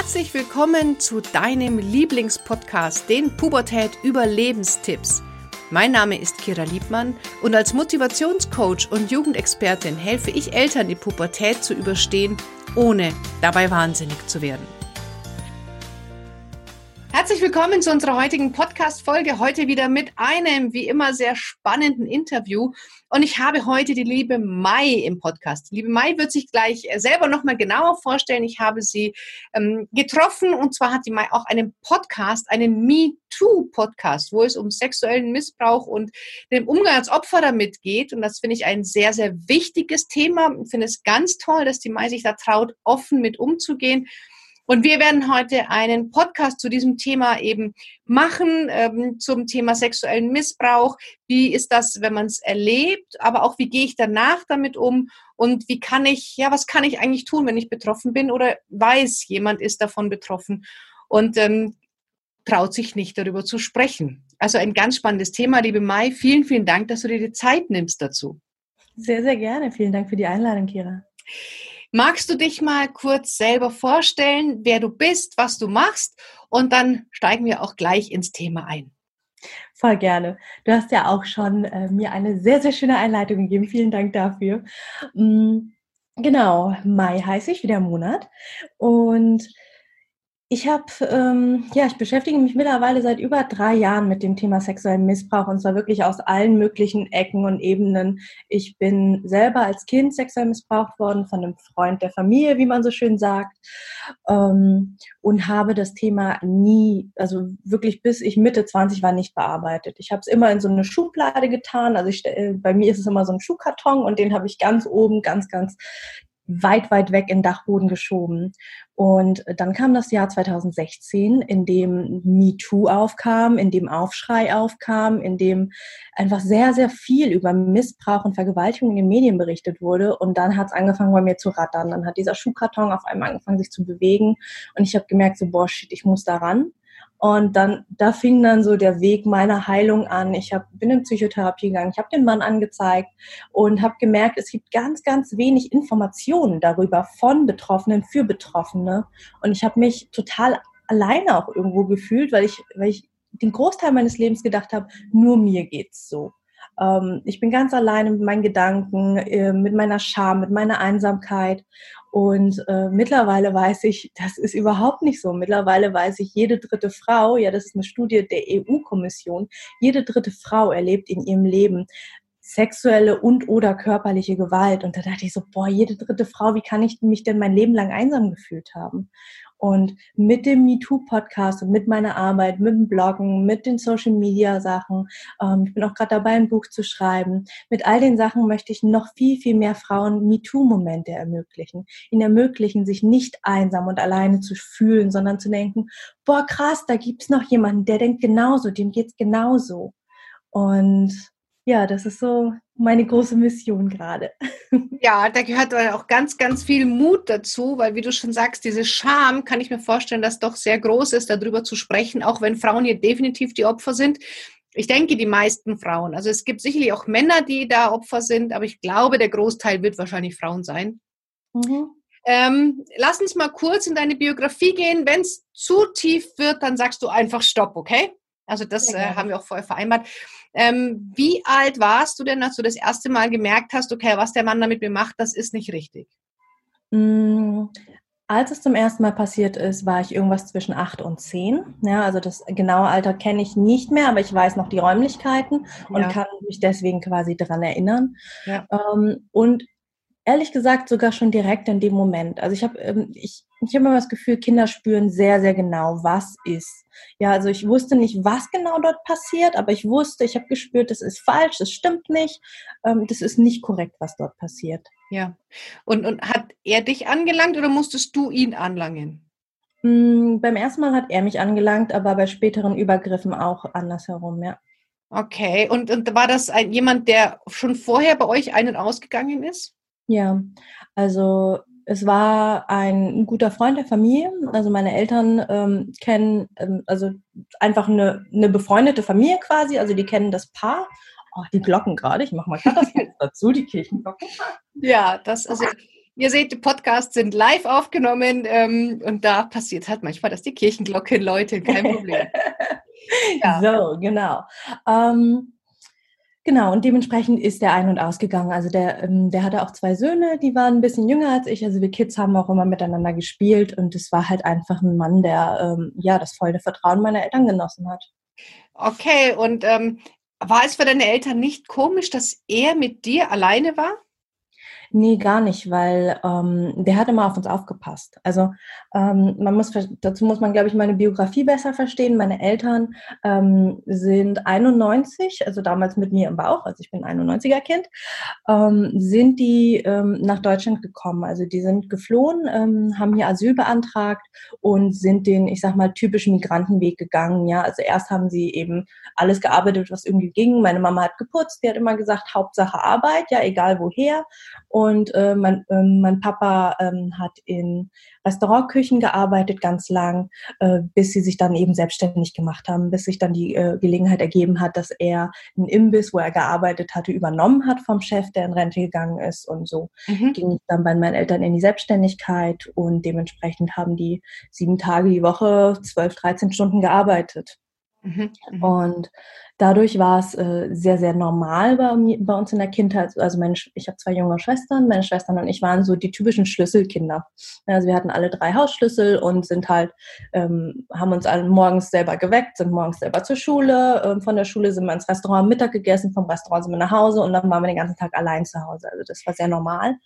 Herzlich willkommen zu deinem Lieblingspodcast, den Pubertät Überlebenstipps. Mein Name ist Kira Liebmann und als Motivationscoach und Jugendexpertin helfe ich Eltern, die Pubertät zu überstehen, ohne dabei wahnsinnig zu werden. Herzlich willkommen zu unserer heutigen Podcast-Folge. Heute wieder mit einem, wie immer, sehr spannenden Interview. Und ich habe heute die liebe Mai im Podcast. Die liebe Mai wird sich gleich selber nochmal genauer vorstellen. Ich habe sie ähm, getroffen und zwar hat die Mai auch einen Podcast, einen Me-Too-Podcast, wo es um sexuellen Missbrauch und den Umgang als Opfer damit geht. Und das finde ich ein sehr, sehr wichtiges Thema. Ich finde es ganz toll, dass die Mai sich da traut, offen mit umzugehen. Und wir werden heute einen Podcast zu diesem Thema eben machen, ähm, zum Thema sexuellen Missbrauch. Wie ist das, wenn man es erlebt? Aber auch, wie gehe ich danach damit um? Und wie kann ich, ja, was kann ich eigentlich tun, wenn ich betroffen bin oder weiß, jemand ist davon betroffen und ähm, traut sich nicht darüber zu sprechen? Also ein ganz spannendes Thema, liebe Mai. Vielen, vielen Dank, dass du dir die Zeit nimmst dazu. Sehr, sehr gerne. Vielen Dank für die Einladung, Kira. Magst du dich mal kurz selber vorstellen, wer du bist, was du machst und dann steigen wir auch gleich ins Thema ein. Voll gerne. Du hast ja auch schon äh, mir eine sehr, sehr schöne Einleitung gegeben. Vielen Dank dafür. Mhm, genau, Mai heiße ich, wie der Monat. Und ich habe, ähm, ja, ich beschäftige mich mittlerweile seit über drei Jahren mit dem Thema sexuellen Missbrauch und zwar wirklich aus allen möglichen Ecken und Ebenen. Ich bin selber als Kind sexuell missbraucht worden von einem Freund der Familie, wie man so schön sagt, ähm, und habe das Thema nie, also wirklich bis ich Mitte 20 war, nicht bearbeitet. Ich habe es immer in so eine Schublade getan. Also ich, bei mir ist es immer so ein Schuhkarton und den habe ich ganz oben, ganz, ganz weit, weit weg in den Dachboden geschoben. Und dann kam das Jahr 2016, in dem MeToo aufkam, in dem Aufschrei aufkam, in dem einfach sehr, sehr viel über Missbrauch und Vergewaltigung in den Medien berichtet wurde. Und dann hat es angefangen bei mir zu rattern. Dann hat dieser Schuhkarton auf einmal angefangen, sich zu bewegen. Und ich habe gemerkt, so, boah, shit, ich muss da ran. Und dann, da fing dann so der Weg meiner Heilung an. Ich hab, bin in Psychotherapie gegangen, ich habe den Mann angezeigt und habe gemerkt, es gibt ganz, ganz wenig Informationen darüber von Betroffenen für Betroffene. Und ich habe mich total alleine auch irgendwo gefühlt, weil ich, weil ich den Großteil meines Lebens gedacht habe, nur mir geht's so. Ähm, ich bin ganz alleine mit meinen Gedanken, äh, mit meiner Scham, mit meiner Einsamkeit. Und äh, mittlerweile weiß ich, das ist überhaupt nicht so. Mittlerweile weiß ich, jede dritte Frau, ja, das ist eine Studie der EU-Kommission, jede dritte Frau erlebt in ihrem Leben sexuelle und oder körperliche Gewalt. Und da dachte ich so, boah, jede dritte Frau, wie kann ich mich denn mein Leben lang einsam gefühlt haben? Und mit dem MeToo-Podcast und mit meiner Arbeit, mit dem Bloggen, mit den Social-Media-Sachen, ähm, ich bin auch gerade dabei, ein Buch zu schreiben, mit all den Sachen möchte ich noch viel, viel mehr Frauen MeToo-Momente ermöglichen. Ihnen ermöglichen, sich nicht einsam und alleine zu fühlen, sondern zu denken, boah, krass, da gibt's noch jemanden, der denkt genauso, dem geht's genauso. Und ja, das ist so meine große Mission gerade. Ja, da gehört auch ganz, ganz viel Mut dazu, weil wie du schon sagst, diese Scham kann ich mir vorstellen, dass doch sehr groß ist, darüber zu sprechen, auch wenn Frauen hier definitiv die Opfer sind. Ich denke, die meisten Frauen. Also es gibt sicherlich auch Männer, die da Opfer sind, aber ich glaube, der Großteil wird wahrscheinlich Frauen sein. Mhm. Ähm, lass uns mal kurz in deine Biografie gehen. Wenn es zu tief wird, dann sagst du einfach Stopp, okay? Also das äh, haben wir auch vorher vereinbart. Ähm, wie alt warst du denn, als du das erste Mal gemerkt hast, okay, was der Mann damit mir macht, das ist nicht richtig? Mm, als es zum ersten Mal passiert ist, war ich irgendwas zwischen acht und zehn. Ja, also das genaue Alter kenne ich nicht mehr, aber ich weiß noch die Räumlichkeiten und ja. kann mich deswegen quasi daran erinnern. Ja. Ähm, und ehrlich gesagt sogar schon direkt in dem Moment. Also ich habe ähm, ich, ich hab immer das Gefühl, Kinder spüren sehr, sehr genau, was ist. Ja, also ich wusste nicht, was genau dort passiert, aber ich wusste, ich habe gespürt, das ist falsch, das stimmt nicht, ähm, das ist nicht korrekt, was dort passiert. Ja. Und, und hat er dich angelangt oder musstest du ihn anlangen? Hm, beim ersten Mal hat er mich angelangt, aber bei späteren Übergriffen auch andersherum, ja. Okay, und, und war das ein, jemand, der schon vorher bei euch ein- und ausgegangen ist? Ja, also es war ein guter Freund der Familie. Also meine Eltern ähm, kennen, ähm, also einfach eine, eine befreundete Familie quasi. Also die kennen das Paar. Oh, die Glocken gerade. Ich mache mal gerade das dazu, die Kirchenglocken. Ja, das ist. Ihr seht, die Podcasts sind live aufgenommen ähm, und da passiert halt manchmal, dass die Kirchenglocke läutet, kein Problem. ja. So, genau. Ähm, Genau, und dementsprechend ist der ein- und ausgegangen. Also der, ähm, der hatte auch zwei Söhne, die waren ein bisschen jünger als ich. Also wir Kids haben auch immer miteinander gespielt und es war halt einfach ein Mann, der ähm, ja das volle Vertrauen meiner Eltern genossen hat. Okay, und ähm, war es für deine Eltern nicht komisch, dass er mit dir alleine war? Nee, gar nicht, weil ähm, der hat immer auf uns aufgepasst. Also ähm, man muss dazu muss man, glaube ich, meine Biografie besser verstehen. Meine Eltern ähm, sind 91, also damals mit mir im Bauch, also ich bin 91er Kind, ähm, sind die ähm, nach Deutschland gekommen. Also die sind geflohen, ähm, haben hier Asyl beantragt und sind den, ich sag mal, typischen Migrantenweg gegangen. Ja, also erst haben sie eben alles gearbeitet, was irgendwie ging. Meine Mama hat geputzt, die hat immer gesagt, Hauptsache Arbeit, ja, egal woher. Äh, mein, äh, mein Papa ähm, hat in Restaurantküchen gearbeitet ganz lang, äh, bis sie sich dann eben selbstständig gemacht haben, bis sich dann die äh, Gelegenheit ergeben hat, dass er einen Imbiss, wo er gearbeitet hatte, übernommen hat vom Chef, der in Rente gegangen ist. Und so mhm. ging ich dann bei meinen Eltern in die Selbstständigkeit und dementsprechend haben die sieben Tage die Woche, zwölf, dreizehn Stunden gearbeitet. Mhm, mhm. Und dadurch war es äh, sehr, sehr normal bei, bei, uns in der Kindheit. Also meine, ich habe zwei junge Schwestern, meine Schwestern und ich waren so die typischen Schlüsselkinder. Also wir hatten alle drei Hausschlüssel und sind halt, ähm, haben uns alle morgens selber geweckt, sind morgens selber zur Schule. Ähm, von der Schule sind wir ins Restaurant Mittag gegessen, vom Restaurant sind wir nach Hause und dann waren wir den ganzen Tag allein zu Hause. Also das war sehr normal.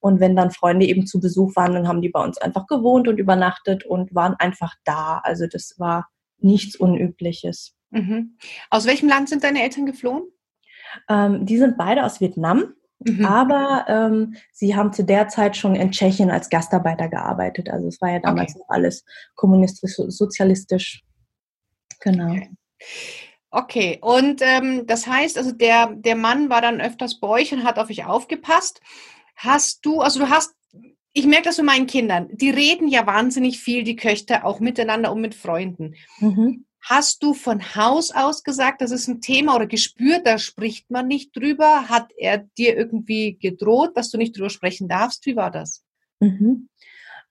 Und wenn dann Freunde eben zu Besuch waren, dann haben die bei uns einfach gewohnt und übernachtet und waren einfach da. Also das war nichts Unübliches. Mhm. Aus welchem Land sind deine Eltern geflohen? Ähm, die sind beide aus Vietnam. Mhm. Aber ähm, sie haben zu der Zeit schon in Tschechien als Gastarbeiter gearbeitet. Also es war ja damals okay. noch alles kommunistisch, sozialistisch. Genau. Okay. Okay, und ähm, das heißt, also der, der Mann war dann öfters bei euch und hat auf euch aufgepasst. Hast du, also du hast ich merke das bei meinen Kindern. Die reden ja wahnsinnig viel, die Köchter, auch miteinander und mit Freunden. Mhm. Hast du von Haus aus gesagt, das ist ein Thema oder gespürt, da spricht man nicht drüber? Hat er dir irgendwie gedroht, dass du nicht drüber sprechen darfst? Wie war das? Mhm.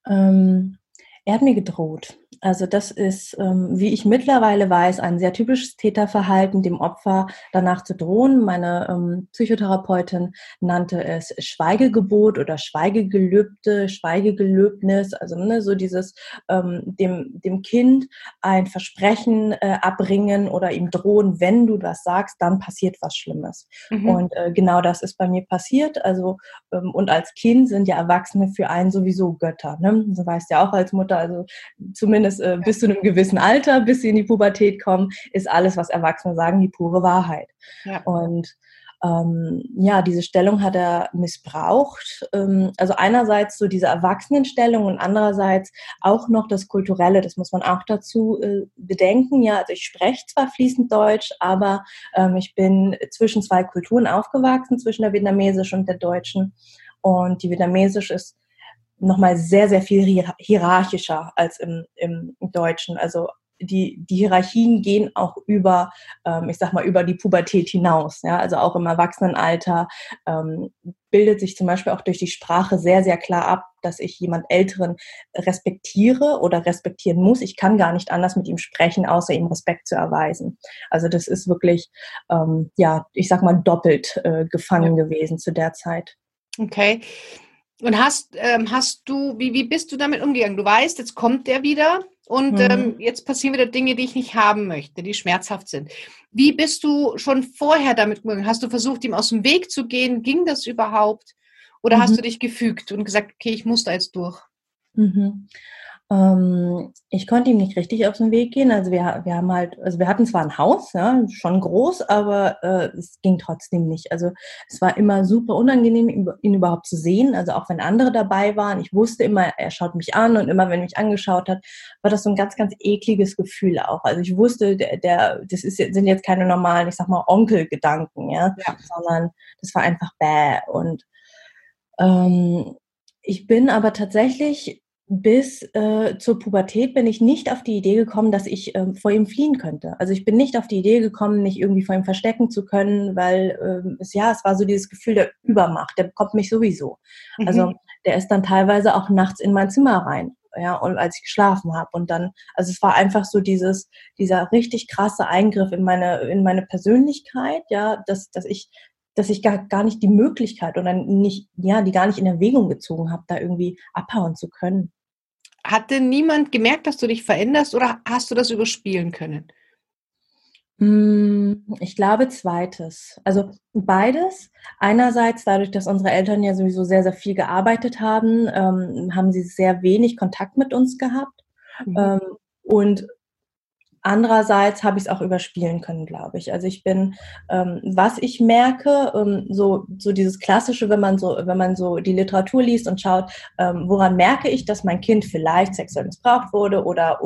Ähm, er hat mir gedroht. Also das ist, ähm, wie ich mittlerweile weiß, ein sehr typisches Täterverhalten, dem Opfer danach zu drohen. Meine ähm, Psychotherapeutin nannte es Schweigegebot oder Schweigegelübde, Schweigegelöbnis, also ne, so dieses ähm, dem, dem Kind ein Versprechen äh, abbringen oder ihm drohen, wenn du das sagst, dann passiert was Schlimmes. Mhm. Und äh, genau das ist bei mir passiert. Also und als Kind sind ja Erwachsene für einen sowieso Götter. Ne? So weißt ja auch als Mutter, also zumindest zumindest äh, bis zu einem gewissen Alter, bis sie in die Pubertät kommen, ist alles, was Erwachsene sagen, die pure Wahrheit. Ja. Und ähm, ja, diese Stellung hat er missbraucht. Ähm, also einerseits so diese Erwachsenenstellung und andererseits auch noch das Kulturelle, das muss man auch dazu äh, bedenken. Ja, also ich spreche zwar fließend Deutsch, aber ähm, ich bin zwischen zwei Kulturen aufgewachsen, zwischen der vietnamesischen und der deutschen. Und die vietnamesische ist nochmal sehr, sehr viel hierarchischer als im, im Deutschen. Also die, die Hierarchien gehen auch über, ähm, ich sag mal, über die Pubertät hinaus. Ja? Also auch im Erwachsenenalter ähm, bildet sich zum Beispiel auch durch die Sprache sehr, sehr klar ab, dass ich jemand Älteren respektiere oder respektieren muss. Ich kann gar nicht anders mit ihm sprechen, außer ihm Respekt zu erweisen. Also das ist wirklich, ähm, ja, ich sag mal, doppelt äh, gefangen ja. gewesen zu der Zeit. Okay. Und hast, ähm, hast du, wie, wie bist du damit umgegangen? Du weißt, jetzt kommt der wieder und mhm. ähm, jetzt passieren wieder Dinge, die ich nicht haben möchte, die schmerzhaft sind. Wie bist du schon vorher damit umgegangen? Hast du versucht, ihm aus dem Weg zu gehen? Ging das überhaupt? Oder mhm. hast du dich gefügt und gesagt, okay, ich muss da jetzt durch? Mhm. Ähm, ich konnte ihm nicht richtig auf den Weg gehen. Also wir, wir haben halt, also wir hatten zwar ein Haus, ja, schon groß, aber äh, es ging trotzdem nicht. Also es war immer super unangenehm, ihn, ihn, überhaupt zu sehen. Also auch wenn andere dabei waren, ich wusste immer, er schaut mich an und immer wenn mich angeschaut hat, war das so ein ganz, ganz ekliges Gefühl auch. Also ich wusste, der, der das ist, sind jetzt keine normalen, ich sag mal, Onkelgedanken, ja, ja. sondern das war einfach bäh. Und ähm, ich bin aber tatsächlich bis äh, zur Pubertät bin ich nicht auf die Idee gekommen, dass ich äh, vor ihm fliehen könnte. Also ich bin nicht auf die Idee gekommen, mich irgendwie vor ihm verstecken zu können, weil äh, es ja, es war so dieses Gefühl der Übermacht, der bekommt mich sowieso. Also, mhm. Also der ist dann teilweise auch nachts in mein Zimmer rein ja, und als ich geschlafen habe. Und dann, also es war einfach so dieses, dieser richtig krasse Eingriff in meine, in meine Persönlichkeit, ja, dass, dass ich, dass ich gar, gar nicht die Möglichkeit oder nicht, ja, die gar nicht in Erwägung gezogen habe, da irgendwie abhauen zu können. Hat denn niemand gemerkt, dass du dich veränderst oder hast du das überspielen können? Hm, ich glaube zweites. Also beides. Einerseits dadurch, dass unsere Eltern ja sowieso sehr, sehr viel gearbeitet haben, ähm, haben sie sehr wenig Kontakt mit uns gehabt. Mhm. Ähm, und andererseits habe ich es auch überspielen können, glaube ich. Also ich bin, ähm, was ich merke, ähm, so, so dieses klassische, wenn man so, wenn man so die Literatur liest und schaut, ähm, woran merke ich, dass mein Kind vielleicht sexuell missbraucht wurde oder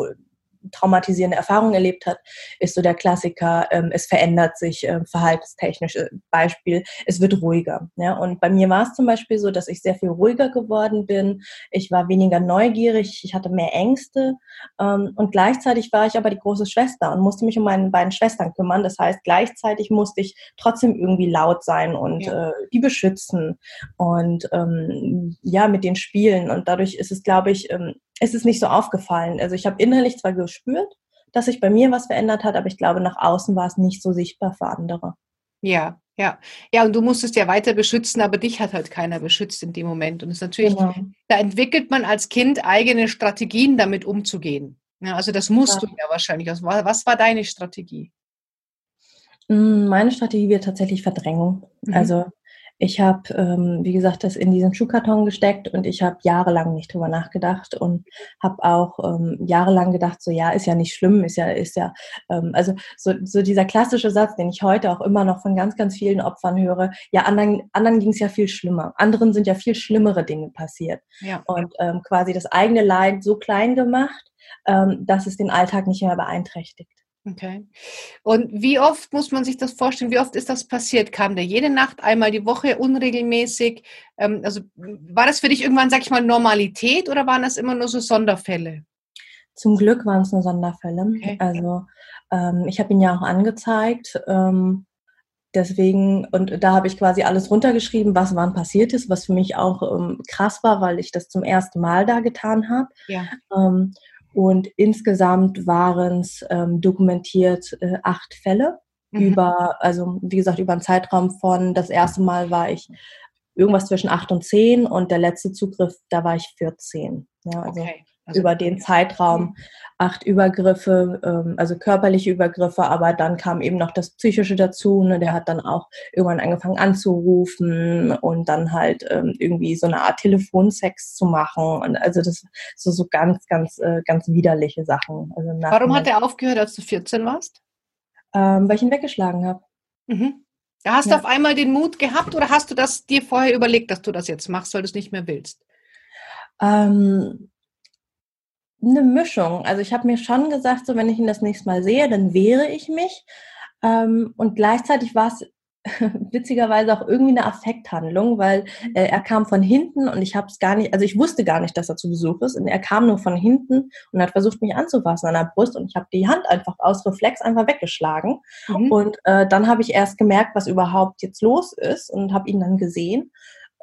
traumatisierende Erfahrungen erlebt hat, ist so der Klassiker, ähm, es verändert sich äh, verhaltenstechnisch. Beispiel, es wird ruhiger. Ja? Und bei mir war es zum Beispiel so, dass ich sehr viel ruhiger geworden bin. Ich war weniger neugierig, ich hatte mehr Ängste ähm, und gleichzeitig war ich aber die große Schwester und musste mich um meine beiden Schwestern kümmern. Das heißt, gleichzeitig musste ich trotzdem irgendwie laut sein und ja. äh, die beschützen und ähm, ja, mit den spielen. Und dadurch ist es, glaube ich, ähm, ist es nicht so aufgefallen. Also ich habe innerlich zwar gespürt, dass sich bei mir was verändert hat, aber ich glaube, nach außen war es nicht so sichtbar für andere. Ja, ja. Ja, und du musstest ja weiter beschützen, aber dich hat halt keiner beschützt in dem Moment. Und es ist natürlich, genau. da entwickelt man als Kind eigene Strategien, damit umzugehen. Ja, also das musst ja. du ja wahrscheinlich. Was war deine Strategie? Hm, meine Strategie wird tatsächlich Verdrängung. Mhm. Also ich habe, ähm, wie gesagt, das in diesen Schuhkarton gesteckt und ich habe jahrelang nicht drüber nachgedacht und habe auch ähm, jahrelang gedacht, so ja, ist ja nicht schlimm, ist ja, ist ja, ähm, also so, so dieser klassische Satz, den ich heute auch immer noch von ganz, ganz vielen Opfern höre, ja, anderen, anderen ging es ja viel schlimmer. Anderen sind ja viel schlimmere Dinge passiert. Ja. Und ähm, quasi das eigene Leid so klein gemacht, ähm, dass es den Alltag nicht mehr beeinträchtigt. Okay. Und wie oft muss man sich das vorstellen? Wie oft ist das passiert? Kam der jede Nacht, einmal die Woche, unregelmäßig? Ähm, also war das für dich irgendwann, sag ich mal, Normalität oder waren das immer nur so Sonderfälle? Zum Glück waren es nur Sonderfälle. Okay. Also ähm, ich habe ihn ja auch angezeigt. Ähm, deswegen, und da habe ich quasi alles runtergeschrieben, was wann passiert ist, was für mich auch ähm, krass war, weil ich das zum ersten Mal da getan habe. Ja. Und insgesamt waren es ähm, dokumentiert äh, acht Fälle mhm. über, also wie gesagt, über einen Zeitraum von, das erste Mal war ich irgendwas zwischen acht und zehn und der letzte Zugriff, da war ich 14. Ja, also okay. Also, über den Zeitraum acht Übergriffe, ähm, also körperliche Übergriffe, aber dann kam eben noch das Psychische dazu. Ne? Der hat dann auch irgendwann angefangen anzurufen und dann halt ähm, irgendwie so eine Art Telefonsex zu machen. Und also das so, so ganz, ganz, äh, ganz widerliche Sachen. Also Warum hat er aufgehört, als du 14 warst? Ähm, weil ich ihn weggeschlagen habe. Mhm. Da hast ja. du auf einmal den Mut gehabt oder hast du das dir vorher überlegt, dass du das jetzt machst, weil du es nicht mehr willst? Ähm, eine Mischung. Also ich habe mir schon gesagt, so wenn ich ihn das nächste Mal sehe, dann wehre ich mich. Ähm, und gleichzeitig war es witzigerweise auch irgendwie eine Affekthandlung, weil äh, er kam von hinten und ich habe es gar nicht, also ich wusste gar nicht, dass er zu Besuch ist. Und er kam nur von hinten und hat versucht, mich anzufassen an der Brust und ich habe die Hand einfach aus Reflex einfach weggeschlagen. Mhm. Und äh, dann habe ich erst gemerkt, was überhaupt jetzt los ist und habe ihn dann gesehen.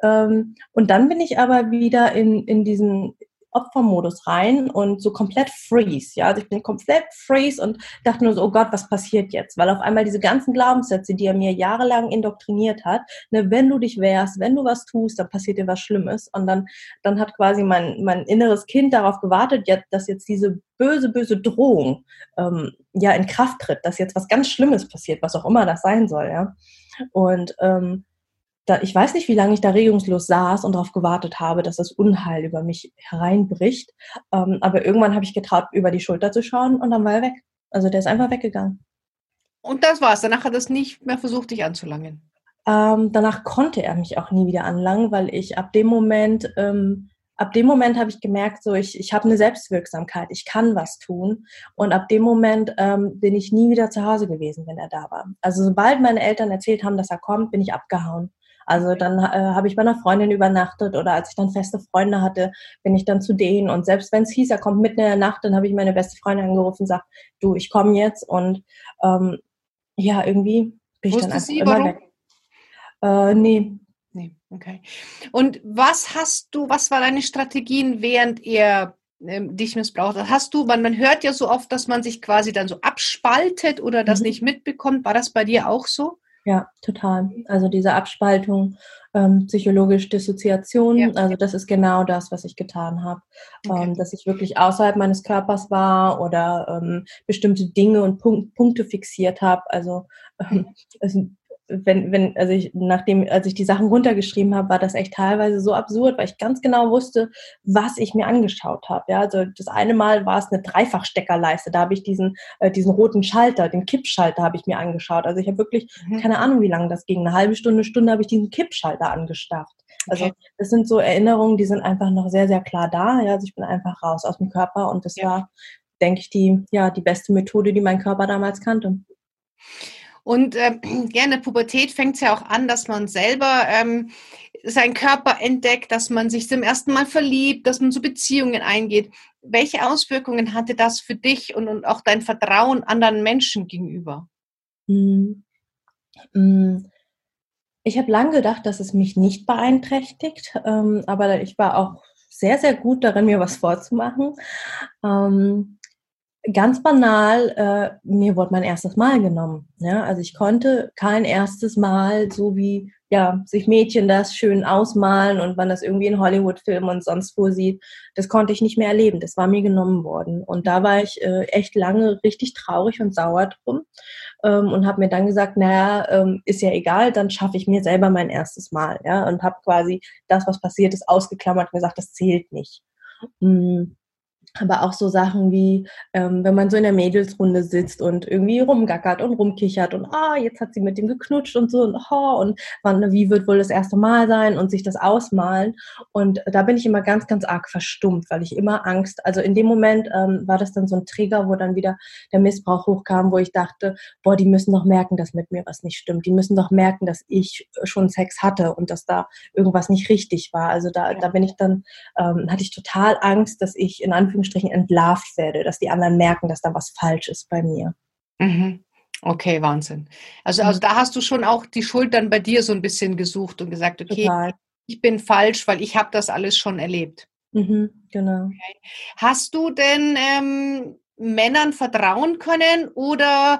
Ähm, und dann bin ich aber wieder in, in diesen Opfermodus rein und so komplett freeze. Ja, also ich bin komplett freeze und dachte nur so, oh Gott, was passiert jetzt? Weil auf einmal diese ganzen Glaubenssätze, die er mir jahrelang indoktriniert hat, ne, wenn du dich wehrst, wenn du was tust, dann passiert dir was Schlimmes. Und dann, dann hat quasi mein, mein inneres Kind darauf gewartet, dass jetzt diese böse, böse Drohung ähm, ja in Kraft tritt, dass jetzt was ganz Schlimmes passiert, was auch immer das sein soll, ja. Und ähm, da, ich weiß nicht, wie lange ich da regungslos saß und darauf gewartet habe, dass das Unheil über mich hereinbricht. Ähm, aber irgendwann habe ich getraut, über die Schulter zu schauen und dann war er weg. Also der ist einfach weggegangen. Und das war's. Danach hat er es nicht mehr versucht, dich anzulangen. Ähm, danach konnte er mich auch nie wieder anlangen, weil ich ab dem Moment, ähm, ab dem Moment habe ich gemerkt, so ich, ich habe eine Selbstwirksamkeit, ich kann was tun. Und ab dem Moment ähm, bin ich nie wieder zu Hause gewesen, wenn er da war. Also sobald meine Eltern erzählt haben, dass er kommt, bin ich abgehauen. Also dann äh, habe ich bei einer Freundin übernachtet oder als ich dann feste Freunde hatte, bin ich dann zu denen. Und selbst wenn es hieß, er kommt mitten in der Nacht, dann habe ich meine beste Freundin angerufen und gesagt, du, ich komme jetzt. Und ähm, ja, irgendwie bin ich Wusste dann einfach sie, immer warum? weg. Äh, nee, Nee, okay. Und was hast du, was war deine Strategien, während er ähm, dich missbraucht hat? Hast du, man, man hört ja so oft, dass man sich quasi dann so abspaltet oder das mhm. nicht mitbekommt. War das bei dir auch so? Ja, total. Also diese Abspaltung, ähm, psychologisch Dissoziation, ja. also das ist genau das, was ich getan habe. Okay. Ähm, dass ich wirklich außerhalb meines Körpers war oder ähm, bestimmte Dinge und Punk Punkte fixiert habe. Also ähm, es wenn, wenn, also ich, nachdem, als ich die Sachen runtergeschrieben habe, war das echt teilweise so absurd, weil ich ganz genau wusste, was ich mir angeschaut habe. Ja, also das eine Mal war es eine Dreifachsteckerleiste, da habe ich diesen, äh, diesen roten Schalter, den Kippschalter habe ich mir angeschaut. Also ich habe wirklich mhm. keine Ahnung, wie lange das ging. Eine halbe Stunde, Stunde habe ich diesen Kippschalter angestarrt. Also okay. das sind so Erinnerungen, die sind einfach noch sehr, sehr klar da. Ja, also ich bin einfach raus aus dem Körper und das ja. war, denke ich, die, ja, die beste Methode, die mein Körper damals kannte. Und äh, ja, in der Pubertät fängt es ja auch an, dass man selber ähm, seinen Körper entdeckt, dass man sich zum ersten Mal verliebt, dass man so Beziehungen eingeht. Welche Auswirkungen hatte das für dich und, und auch dein Vertrauen anderen Menschen gegenüber? Hm. Ich habe lange gedacht, dass es mich nicht beeinträchtigt, ähm, aber ich war auch sehr, sehr gut darin, mir was vorzumachen. Ähm, ganz banal, äh, mir wurde mein erstes Mal genommen. Ja? Also ich konnte kein erstes Mal, so wie ja, sich Mädchen das schön ausmalen und man das irgendwie in Hollywood-Filmen und sonst wo sieht, das konnte ich nicht mehr erleben. Das war mir genommen worden. Und da war ich äh, echt lange richtig traurig und sauer drum ähm, und habe mir dann gesagt, naja, ähm, ist ja egal, dann schaffe ich mir selber mein erstes Mal. Ja? Und habe quasi das, was passiert ist, ausgeklammert und gesagt, das zählt nicht. Mhm aber auch so Sachen wie, ähm, wenn man so in der Mädelsrunde sitzt und irgendwie rumgackert und rumkichert und ah, jetzt hat sie mit dem geknutscht und so und oh, und wann, wie wird wohl das erste Mal sein und sich das ausmalen. Und da bin ich immer ganz, ganz arg verstummt, weil ich immer Angst, also in dem Moment ähm, war das dann so ein Trigger, wo dann wieder der Missbrauch hochkam, wo ich dachte, boah, die müssen doch merken, dass mit mir was nicht stimmt. Die müssen doch merken, dass ich schon Sex hatte und dass da irgendwas nicht richtig war. Also da, da bin ich dann, ähm, hatte ich total Angst, dass ich in Anführungszeichen Anführungsstrichen entlarvt werde, dass die anderen merken, dass da was falsch ist bei mir. Mhm. Okay, Wahnsinn. Also, also mhm. da hast du schon auch die Schuld dann bei dir so ein bisschen gesucht und gesagt, okay, Total. ich bin falsch, weil ich habe das alles schon erlebt. Mhm, genau. Okay. Hast du denn ähm, Männern vertrauen können oder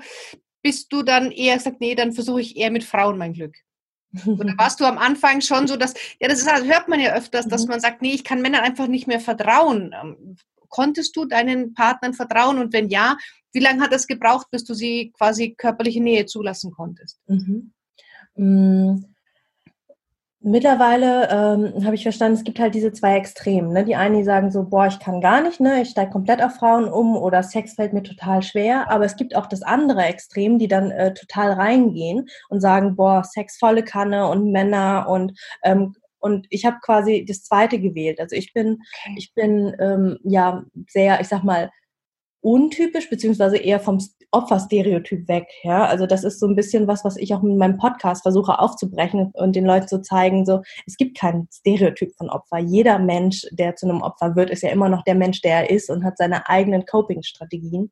bist du dann eher gesagt, nee, dann versuche ich eher mit Frauen mein Glück? Oder warst du am Anfang schon so, dass, ja, das ist, hört man ja öfters, dass mhm. man sagt, nee, ich kann Männern einfach nicht mehr vertrauen. Konntest du deinen Partnern vertrauen? Und wenn ja, wie lange hat es gebraucht, bis du sie quasi körperliche Nähe zulassen konntest? Mhm. Mhm. Mittlerweile ähm, habe ich verstanden, es gibt halt diese zwei Extremen. Ne? Die einen, die sagen so, boah, ich kann gar nicht, ne? ich steige komplett auf Frauen um oder Sex fällt mir total schwer. Aber es gibt auch das andere Extrem, die dann äh, total reingehen und sagen, boah, Sex volle Kanne und Männer und ähm, und ich habe quasi das zweite gewählt. Also ich bin, okay. ich bin ähm, ja sehr, ich sag mal, untypisch, beziehungsweise eher vom Opferstereotyp weg. Ja, also das ist so ein bisschen was, was ich auch mit meinem Podcast versuche aufzubrechen und den Leuten zu zeigen, so, es gibt kein Stereotyp von Opfer. Jeder Mensch, der zu einem Opfer wird, ist ja immer noch der Mensch, der er ist und hat seine eigenen Coping-Strategien.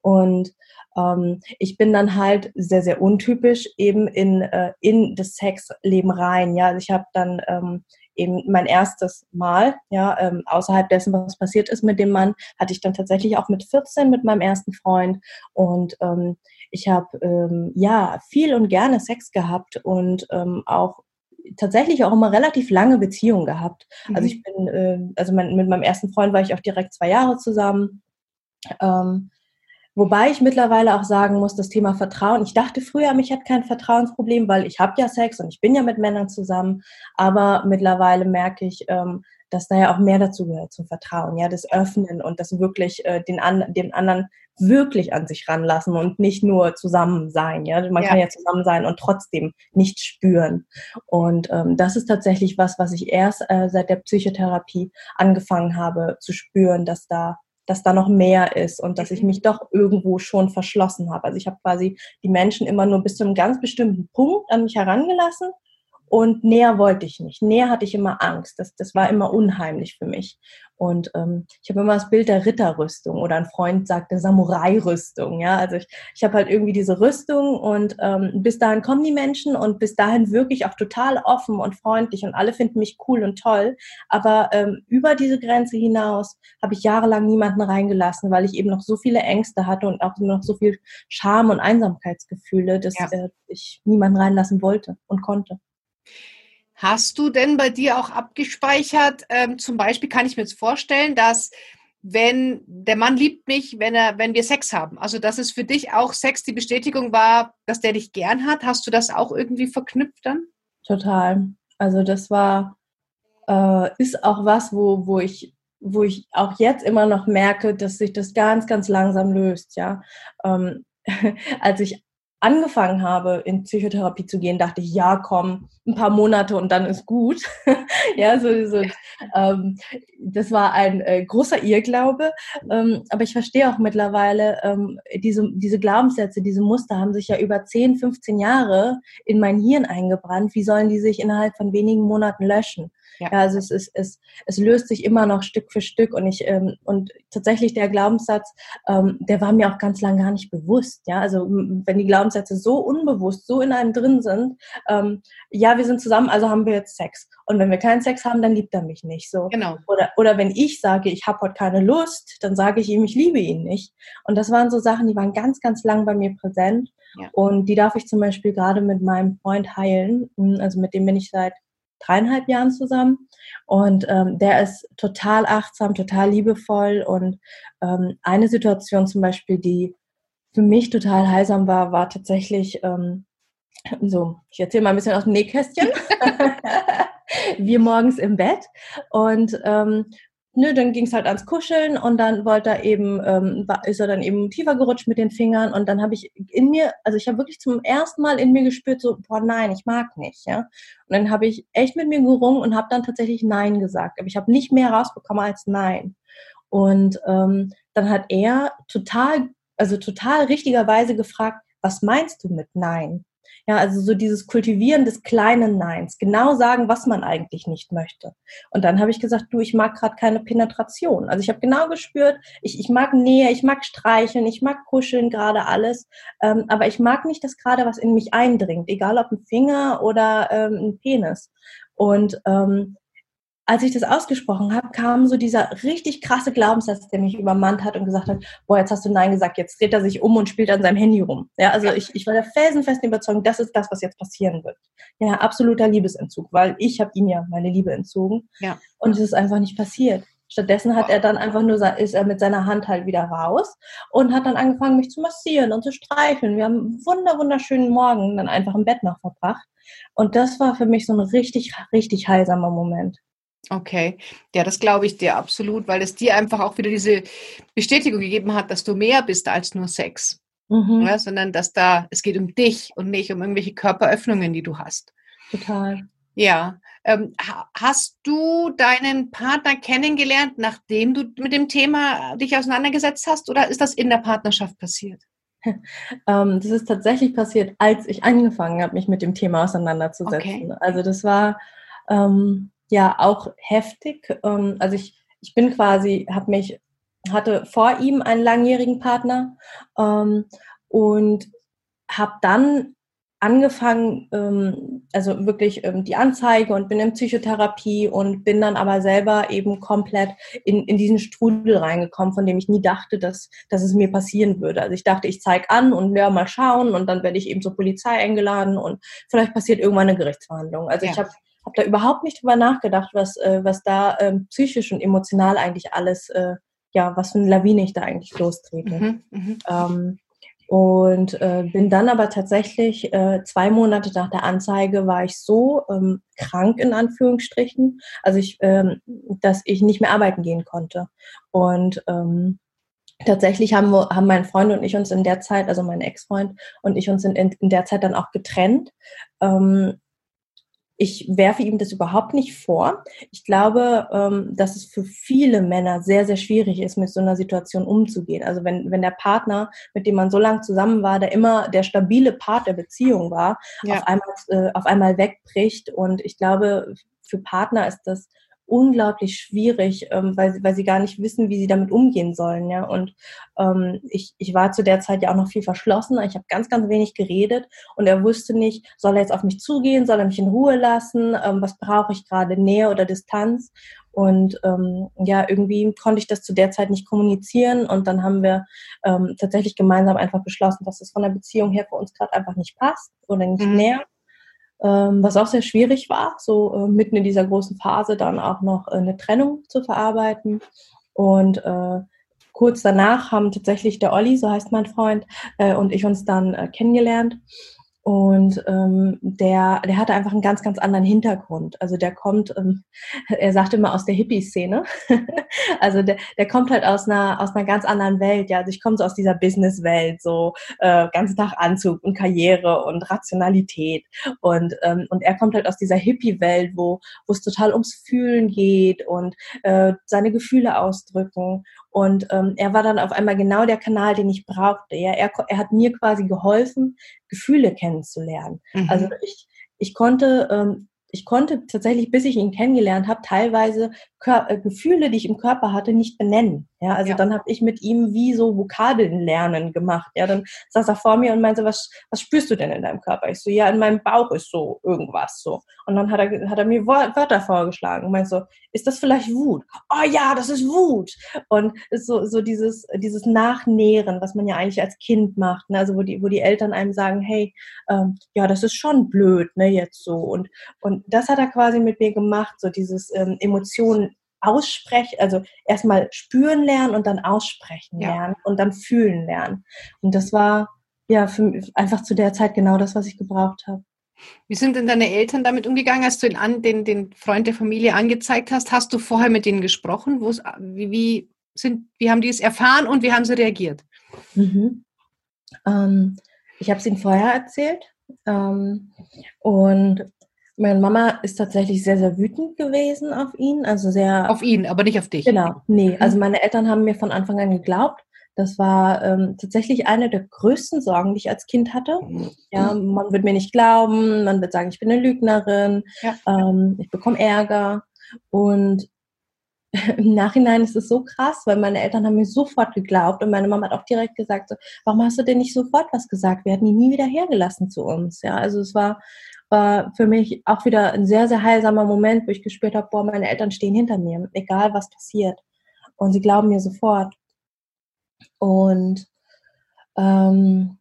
Und ähm, ich bin dann halt sehr, sehr untypisch eben in, äh, in das Sexleben rein. Ja, also ich habe dann ähm, eben mein erstes Mal, ja, ähm, außerhalb dessen, was passiert ist mit dem Mann, hatte ich dann tatsächlich auch mit 14 mit meinem ersten Freund und ähm, ich habe ähm, ja viel und gerne Sex gehabt und ähm, auch tatsächlich auch immer relativ lange Beziehungen gehabt. Also mhm. Also ich bin, äh, also mein, mit meinem ersten Freund war ich auch direkt zwei Jahre zusammen. Ähm, Wobei ich mittlerweile auch sagen muss, das Thema Vertrauen, ich dachte früher, mich hat kein Vertrauensproblem, weil ich habe ja Sex und ich bin ja mit Männern zusammen, aber mittlerweile merke ich, ähm, dass da ja auch mehr dazu gehört zum Vertrauen, ja, das Öffnen und das wirklich äh, den, an, den anderen wirklich an sich ranlassen und nicht nur zusammen sein, ja, man ja. kann ja zusammen sein und trotzdem nicht spüren. Und ähm, das ist tatsächlich was, was ich erst äh, seit der Psychotherapie angefangen habe zu spüren, dass da dass da noch mehr ist und dass ich mhm. mich doch irgendwo schon verschlossen habe. Also ich habe quasi die Menschen immer nur bis zu einem ganz bestimmten Punkt an mich herangelassen und näher wollte ich nicht. Näher hatte ich immer Angst. Das, das war immer unheimlich für mich. Und ähm, ich habe immer das Bild der Ritterrüstung oder ein Freund sagte Samurai-Rüstung. Ja, also ich, ich habe halt irgendwie diese Rüstung und ähm, bis dahin kommen die Menschen und bis dahin wirklich auch total offen und freundlich und alle finden mich cool und toll. Aber ähm, über diese Grenze hinaus habe ich jahrelang niemanden reingelassen, weil ich eben noch so viele Ängste hatte und auch noch so viel Scham und Einsamkeitsgefühle, dass ja. äh, ich niemanden reinlassen wollte und konnte. Hast du denn bei dir auch abgespeichert, ähm, zum Beispiel kann ich mir jetzt vorstellen, dass wenn der Mann liebt mich, wenn er, wenn wir Sex haben. Also dass es für dich auch Sex die Bestätigung war, dass der dich gern hat. Hast du das auch irgendwie verknüpft dann? Total. Also das war, äh, ist auch was, wo, wo ich wo ich auch jetzt immer noch merke, dass sich das ganz, ganz langsam löst, ja. Ähm, als ich angefangen habe, in Psychotherapie zu gehen, dachte ich, ja, komm, ein paar Monate und dann ist gut. ja, so, so ähm, das war ein äh, großer Irrglaube. Ähm, aber ich verstehe auch mittlerweile, ähm, diese, diese Glaubenssätze, diese Muster haben sich ja über 10, 15 Jahre in mein Hirn eingebrannt. Wie sollen die sich innerhalb von wenigen Monaten löschen? Ja. ja. also es, ist, es, es löst sich immer noch Stück für Stück und ich ähm, und tatsächlich der Glaubenssatz, ähm, der war mir auch ganz lange gar nicht bewusst. Ja, also wenn die Glaubenssätze so unbewusst, so in einem drin sind, ähm, ja, wir sind zusammen, also haben wir jetzt Sex. Und wenn wir keinen Sex haben, dann liebt er mich nicht. So. Genau. Oder, oder wenn ich sage, ich habe heute keine Lust, dann sage ich ihm, ich liebe ihn nicht. Und das waren so Sachen, die waren ganz, ganz lang bei mir präsent. Ja. Und die darf ich zum Beispiel gerade mit meinem Freund heilen. Also mit dem bin ich seit dreieinhalb Jahren zusammen. Und ähm, der ist total achtsam, total liebevoll. Und ähm, eine Situation zum Beispiel, die für mich total heilsam war, war tatsächlich, ähm, so, ich erzähle mal ein bisschen aus dem Nähkästchen. Wir morgens im Bett und ähm, nö, dann ging es halt ans Kuscheln und dann wollte er eben, ähm, ist er dann eben tiefer gerutscht mit den Fingern und dann habe ich in mir, also ich habe wirklich zum ersten Mal in mir gespürt, so, boah, nein, ich mag nicht, ja. Und dann habe ich echt mit mir gerungen und habe dann tatsächlich Nein gesagt. Aber ich habe nicht mehr rausbekommen als Nein. Und ähm, dann hat er total, also total richtigerweise gefragt, was meinst du mit Nein? Ja, also so dieses Kultivieren des kleinen Neins, genau sagen, was man eigentlich nicht möchte. Und dann habe ich gesagt, du, ich mag gerade keine Penetration. Also ich habe genau gespürt, ich, ich mag Nähe, ich mag streicheln, ich mag kuscheln, gerade alles. Ähm, aber ich mag nicht das gerade, was in mich eindringt, egal ob ein Finger oder ähm, ein Penis. Und ähm, als ich das ausgesprochen habe, kam so dieser richtig krasse Glaubenssatz, der mich übermannt hat und gesagt hat, boah, jetzt hast du Nein gesagt, jetzt dreht er sich um und spielt an seinem Handy rum. Ja, also ich, ich war der felsenfesten Überzeugung, das ist das, was jetzt passieren wird. Ja, absoluter Liebesentzug, weil ich habe ihm ja meine Liebe entzogen. Ja. Und es ist einfach nicht passiert. Stattdessen hat er dann einfach nur, ist er mit seiner Hand halt wieder raus und hat dann angefangen, mich zu massieren und zu streicheln. Wir haben einen wunder, wunderschönen Morgen dann einfach im Bett noch verbracht. Und das war für mich so ein richtig, richtig heilsamer Moment. Okay, ja, das glaube ich dir absolut, weil es dir einfach auch wieder diese Bestätigung gegeben hat, dass du mehr bist als nur Sex, mhm. ja, sondern dass da, es geht um dich und nicht um irgendwelche Körperöffnungen, die du hast. Total. Ja. Ähm, hast du deinen Partner kennengelernt, nachdem du mit dem Thema dich auseinandergesetzt hast, oder ist das in der Partnerschaft passiert? ähm, das ist tatsächlich passiert, als ich angefangen habe, mich mit dem Thema auseinanderzusetzen. Okay. Also das war ähm, ja auch heftig. Ähm, also ich, ich bin quasi, habe mich, hatte vor ihm einen langjährigen Partner ähm, und habe dann angefangen, ähm, also wirklich ähm, die Anzeige und bin in Psychotherapie und bin dann aber selber eben komplett in, in diesen Strudel reingekommen, von dem ich nie dachte, dass, dass es mir passieren würde. Also ich dachte, ich zeige an und ja, mal schauen und dann werde ich eben zur Polizei eingeladen und vielleicht passiert irgendwann eine Gerichtsverhandlung. Also ja. ich habe habe da überhaupt nicht drüber nachgedacht, was, äh, was da ähm, psychisch und emotional eigentlich alles, äh, ja, was für eine Lawine ich da eigentlich lostrete. Mhm, mhm. ähm, und äh, bin dann aber tatsächlich äh, zwei Monate nach der Anzeige war ich so ähm, krank in Anführungsstrichen, also ich, ähm, dass ich nicht mehr arbeiten gehen konnte. Und ähm, tatsächlich haben, wir, haben mein Freund und ich uns in der Zeit, also mein Ex-Freund und ich uns in, in der Zeit dann auch getrennt. Ähm, ich werfe ihm das überhaupt nicht vor. Ich glaube, ähm, dass es für viele Männer sehr, sehr schwierig ist, mit so einer Situation umzugehen. Also wenn, wenn der Partner, mit dem man so lange zusammen war, der immer der stabile Part der Beziehung war, ja. auf, einmal, äh, auf einmal wegbricht. Und ich glaube, für Partner ist das unglaublich schwierig, ähm, weil, weil sie gar nicht wissen, wie sie damit umgehen sollen. Ja? Und ähm, ich, ich war zu der Zeit ja auch noch viel verschlossener. Ich habe ganz, ganz wenig geredet und er wusste nicht, soll er jetzt auf mich zugehen, soll er mich in Ruhe lassen, ähm, was brauche ich gerade, Nähe oder Distanz. Und ähm, ja, irgendwie konnte ich das zu der Zeit nicht kommunizieren und dann haben wir ähm, tatsächlich gemeinsam einfach beschlossen, dass es von der Beziehung her für uns gerade einfach nicht passt oder nicht mhm. ähm, was auch sehr schwierig war, so äh, mitten in dieser großen Phase dann auch noch äh, eine Trennung zu verarbeiten. Und äh, kurz danach haben tatsächlich der Olli, so heißt mein Freund, äh, und ich uns dann äh, kennengelernt. Und ähm, der, der hatte einfach einen ganz, ganz anderen Hintergrund. Also der kommt, ähm, er sagt immer aus der Hippie-Szene. also der, der kommt halt aus einer, aus einer ganz anderen Welt. Ja, also ich komme so aus dieser Business-Welt, so äh, ganzen Tag Anzug und Karriere und Rationalität. Und, ähm, und er kommt halt aus dieser Hippie-Welt, wo wo es total ums Fühlen geht und äh, seine Gefühle ausdrücken. Und ähm, er war dann auf einmal genau der Kanal, den ich brauchte. Ja, er, er hat mir quasi geholfen, Gefühle kennenzulernen. Mhm. Also ich, ich konnte ähm, ich konnte tatsächlich, bis ich ihn kennengelernt habe, teilweise Kör äh, Gefühle, die ich im Körper hatte, nicht benennen. Ja, also ja. dann habe ich mit ihm wie so Vokabeln lernen gemacht. Ja, dann saß er vor mir und meinte, was, was spürst du denn in deinem Körper? Ich so, ja, in meinem Bauch ist so irgendwas so. Und dann hat er, hat er mir Wörter vorgeschlagen und meinte so, ist das vielleicht Wut? Oh ja, das ist Wut. Und ist so, so dieses, dieses Nachnähren, was man ja eigentlich als Kind macht. Ne? Also wo die, wo die Eltern einem sagen, hey, ähm, ja, das ist schon blöd, ne, jetzt so. Und, und das hat er quasi mit mir gemacht, so dieses ähm, Emotionen aussprechen, also erstmal spüren lernen und dann aussprechen ja. lernen und dann fühlen lernen. Und das war ja für, einfach zu der Zeit genau das, was ich gebraucht habe. Wie sind denn deine Eltern damit umgegangen, als du den, den, den Freund der Familie angezeigt hast? Hast du vorher mit denen gesprochen? Wie, wie, sind, wie haben die es erfahren und wie haben sie reagiert? Mhm. Ähm, ich habe es ihnen vorher erzählt ähm, und meine Mama ist tatsächlich sehr, sehr wütend gewesen auf ihn. Also sehr. Auf ihn, aber nicht auf dich. Genau. Nee, also mhm. meine Eltern haben mir von Anfang an geglaubt. Das war ähm, tatsächlich eine der größten Sorgen, die ich als Kind hatte. Ja, man wird mir nicht glauben, man wird sagen, ich bin eine Lügnerin, ja. ähm, ich bekomme Ärger. Und im Nachhinein ist es so krass, weil meine Eltern haben mir sofort geglaubt und meine Mama hat auch direkt gesagt, so, warum hast du denn nicht sofort was gesagt? Wir hatten ihn nie wieder hergelassen zu uns. Ja, also es war war für mich auch wieder ein sehr, sehr heilsamer Moment, wo ich gespürt habe, boah, meine Eltern stehen hinter mir, egal was passiert. Und sie glauben mir sofort. Und ähm,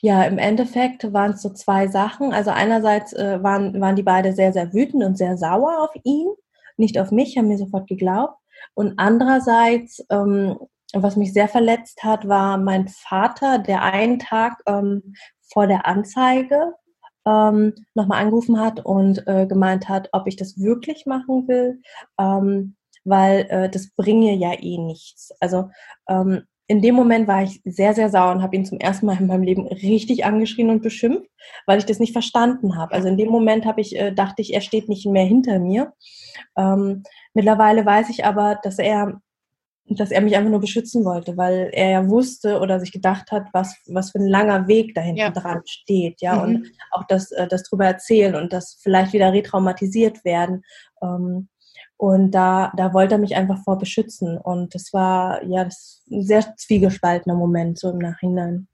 ja, im Endeffekt waren es so zwei Sachen. Also einerseits äh, waren, waren die beide sehr, sehr wütend und sehr sauer auf ihn, nicht auf mich, haben mir sofort geglaubt. Und andererseits, ähm, was mich sehr verletzt hat, war mein Vater, der einen Tag ähm, vor der Anzeige ähm, nochmal angerufen hat und äh, gemeint hat, ob ich das wirklich machen will, ähm, weil äh, das bringe ja eh nichts. Also ähm, in dem Moment war ich sehr, sehr sauer und habe ihn zum ersten Mal in meinem Leben richtig angeschrien und beschimpft, weil ich das nicht verstanden habe. Also in dem Moment habe ich, äh, dachte ich, er steht nicht mehr hinter mir. Ähm, mittlerweile weiß ich aber, dass er dass er mich einfach nur beschützen wollte, weil er ja wusste oder sich gedacht hat, was, was für ein langer Weg da hinten ja. dran steht, ja, mhm. und auch das, äh, das drüber erzählen und das vielleicht wieder retraumatisiert werden. Ähm, und da, da wollte er mich einfach vor beschützen. Und das war ja das ein sehr zwiegespaltener Moment, so im Nachhinein.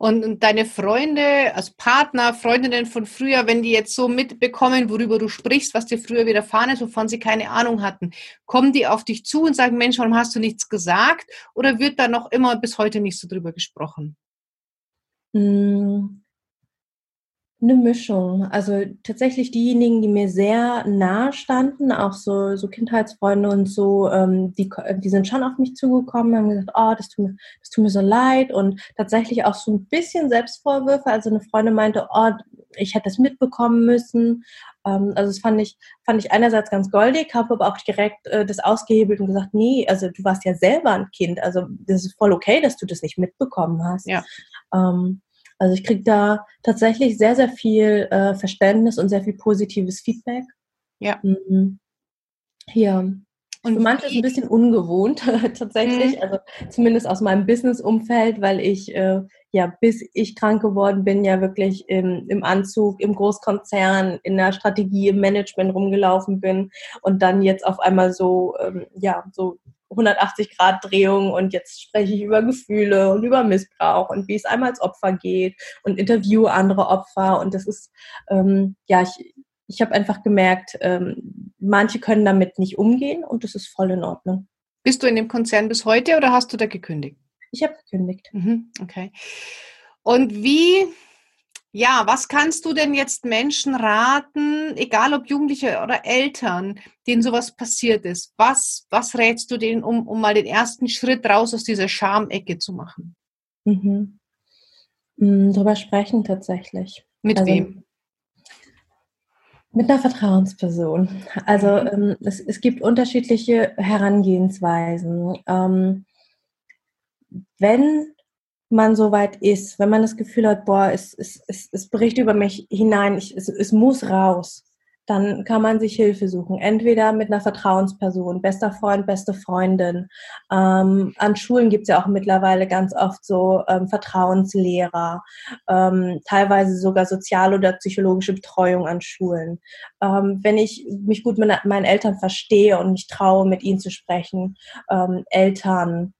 Und, deine Freunde, also Partner, Freundinnen von früher, wenn die jetzt so mitbekommen, worüber du sprichst, was dir früher widerfahren ist, wovon sie keine Ahnung hatten, kommen die auf dich zu und sagen, Mensch, warum hast du nichts gesagt? Oder wird da noch immer bis heute nicht so drüber gesprochen? Hm, eine Mischung. Also tatsächlich diejenigen, die mir sehr nahe standen, auch so, so Kindheitsfreunde und so, ähm, die, die sind schon auf mich zugekommen, haben gesagt, oh, das tut, mir, das tut mir so leid und tatsächlich auch so ein bisschen Selbstvorwürfe. Also eine Freundin meinte, oh, ich hätte es mitbekommen müssen. Ähm, also das fand ich, fand ich einerseits ganz goldig, habe aber auch direkt äh, das ausgehebelt und gesagt, nee, also du warst ja selber ein Kind, also das ist voll okay, dass du das nicht mitbekommen hast. Ja. Ähm, Also ich kriege da tatsächlich sehr, sehr viel äh, Verständnis und sehr viel positives Feedback. Ja. Mhm. Ja. Und für manche ist es ein bisschen ungewohnt tatsächlich, mhm. also zumindest aus meinem Business-Umfeld, weil ich äh, ja bis ich krank geworden bin, ja wirklich im, im Anzug, im Großkonzern, in der Strategie, im Management rumgelaufen bin und dann jetzt auf einmal so ähm, ja so 180 Grad Drehung und jetzt spreche ich über Gefühle und über Missbrauch und wie es einmal als Opfer geht und interview andere Opfer und das ist ähm, ja ich ich habe einfach gemerkt, ähm, manche können damit nicht umgehen und das ist voll in Ordnung. Bist du in dem Konzern bis heute oder hast du da gekündigt? Ich habe gekündigt. Mhm, okay. Und wie, ja, was kannst du denn jetzt Menschen raten, egal ob Jugendliche oder Eltern, denen sowas passiert ist? Was, was rätst du denen, um, um mal den ersten Schritt raus aus dieser Schamecke zu machen? Mhm. Mhm, drüber sprechen tatsächlich. Mit also, wem? Mit einer Vertrauensperson. Also mhm. ähm, es, es gibt unterschiedliche Herangehensweisen. Ähm, wenn man soweit ist, wenn man das Gefühl hat, boah, es, es, es, es bricht über mich hinein, ich, es, es muss raus, dann kann man sich Hilfe suchen. Entweder mit einer Vertrauensperson, bester Freund, beste Freundin. Ähm, an Schulen gibt es ja auch mittlerweile ganz oft so ähm, Vertrauenslehrer, ähm, teilweise sogar soziale oder psychologische Betreuung an Schulen. Ähm, wenn ich mich gut mit meinen Eltern verstehe und mich traue, mit ihnen zu sprechen, ähm, Eltern,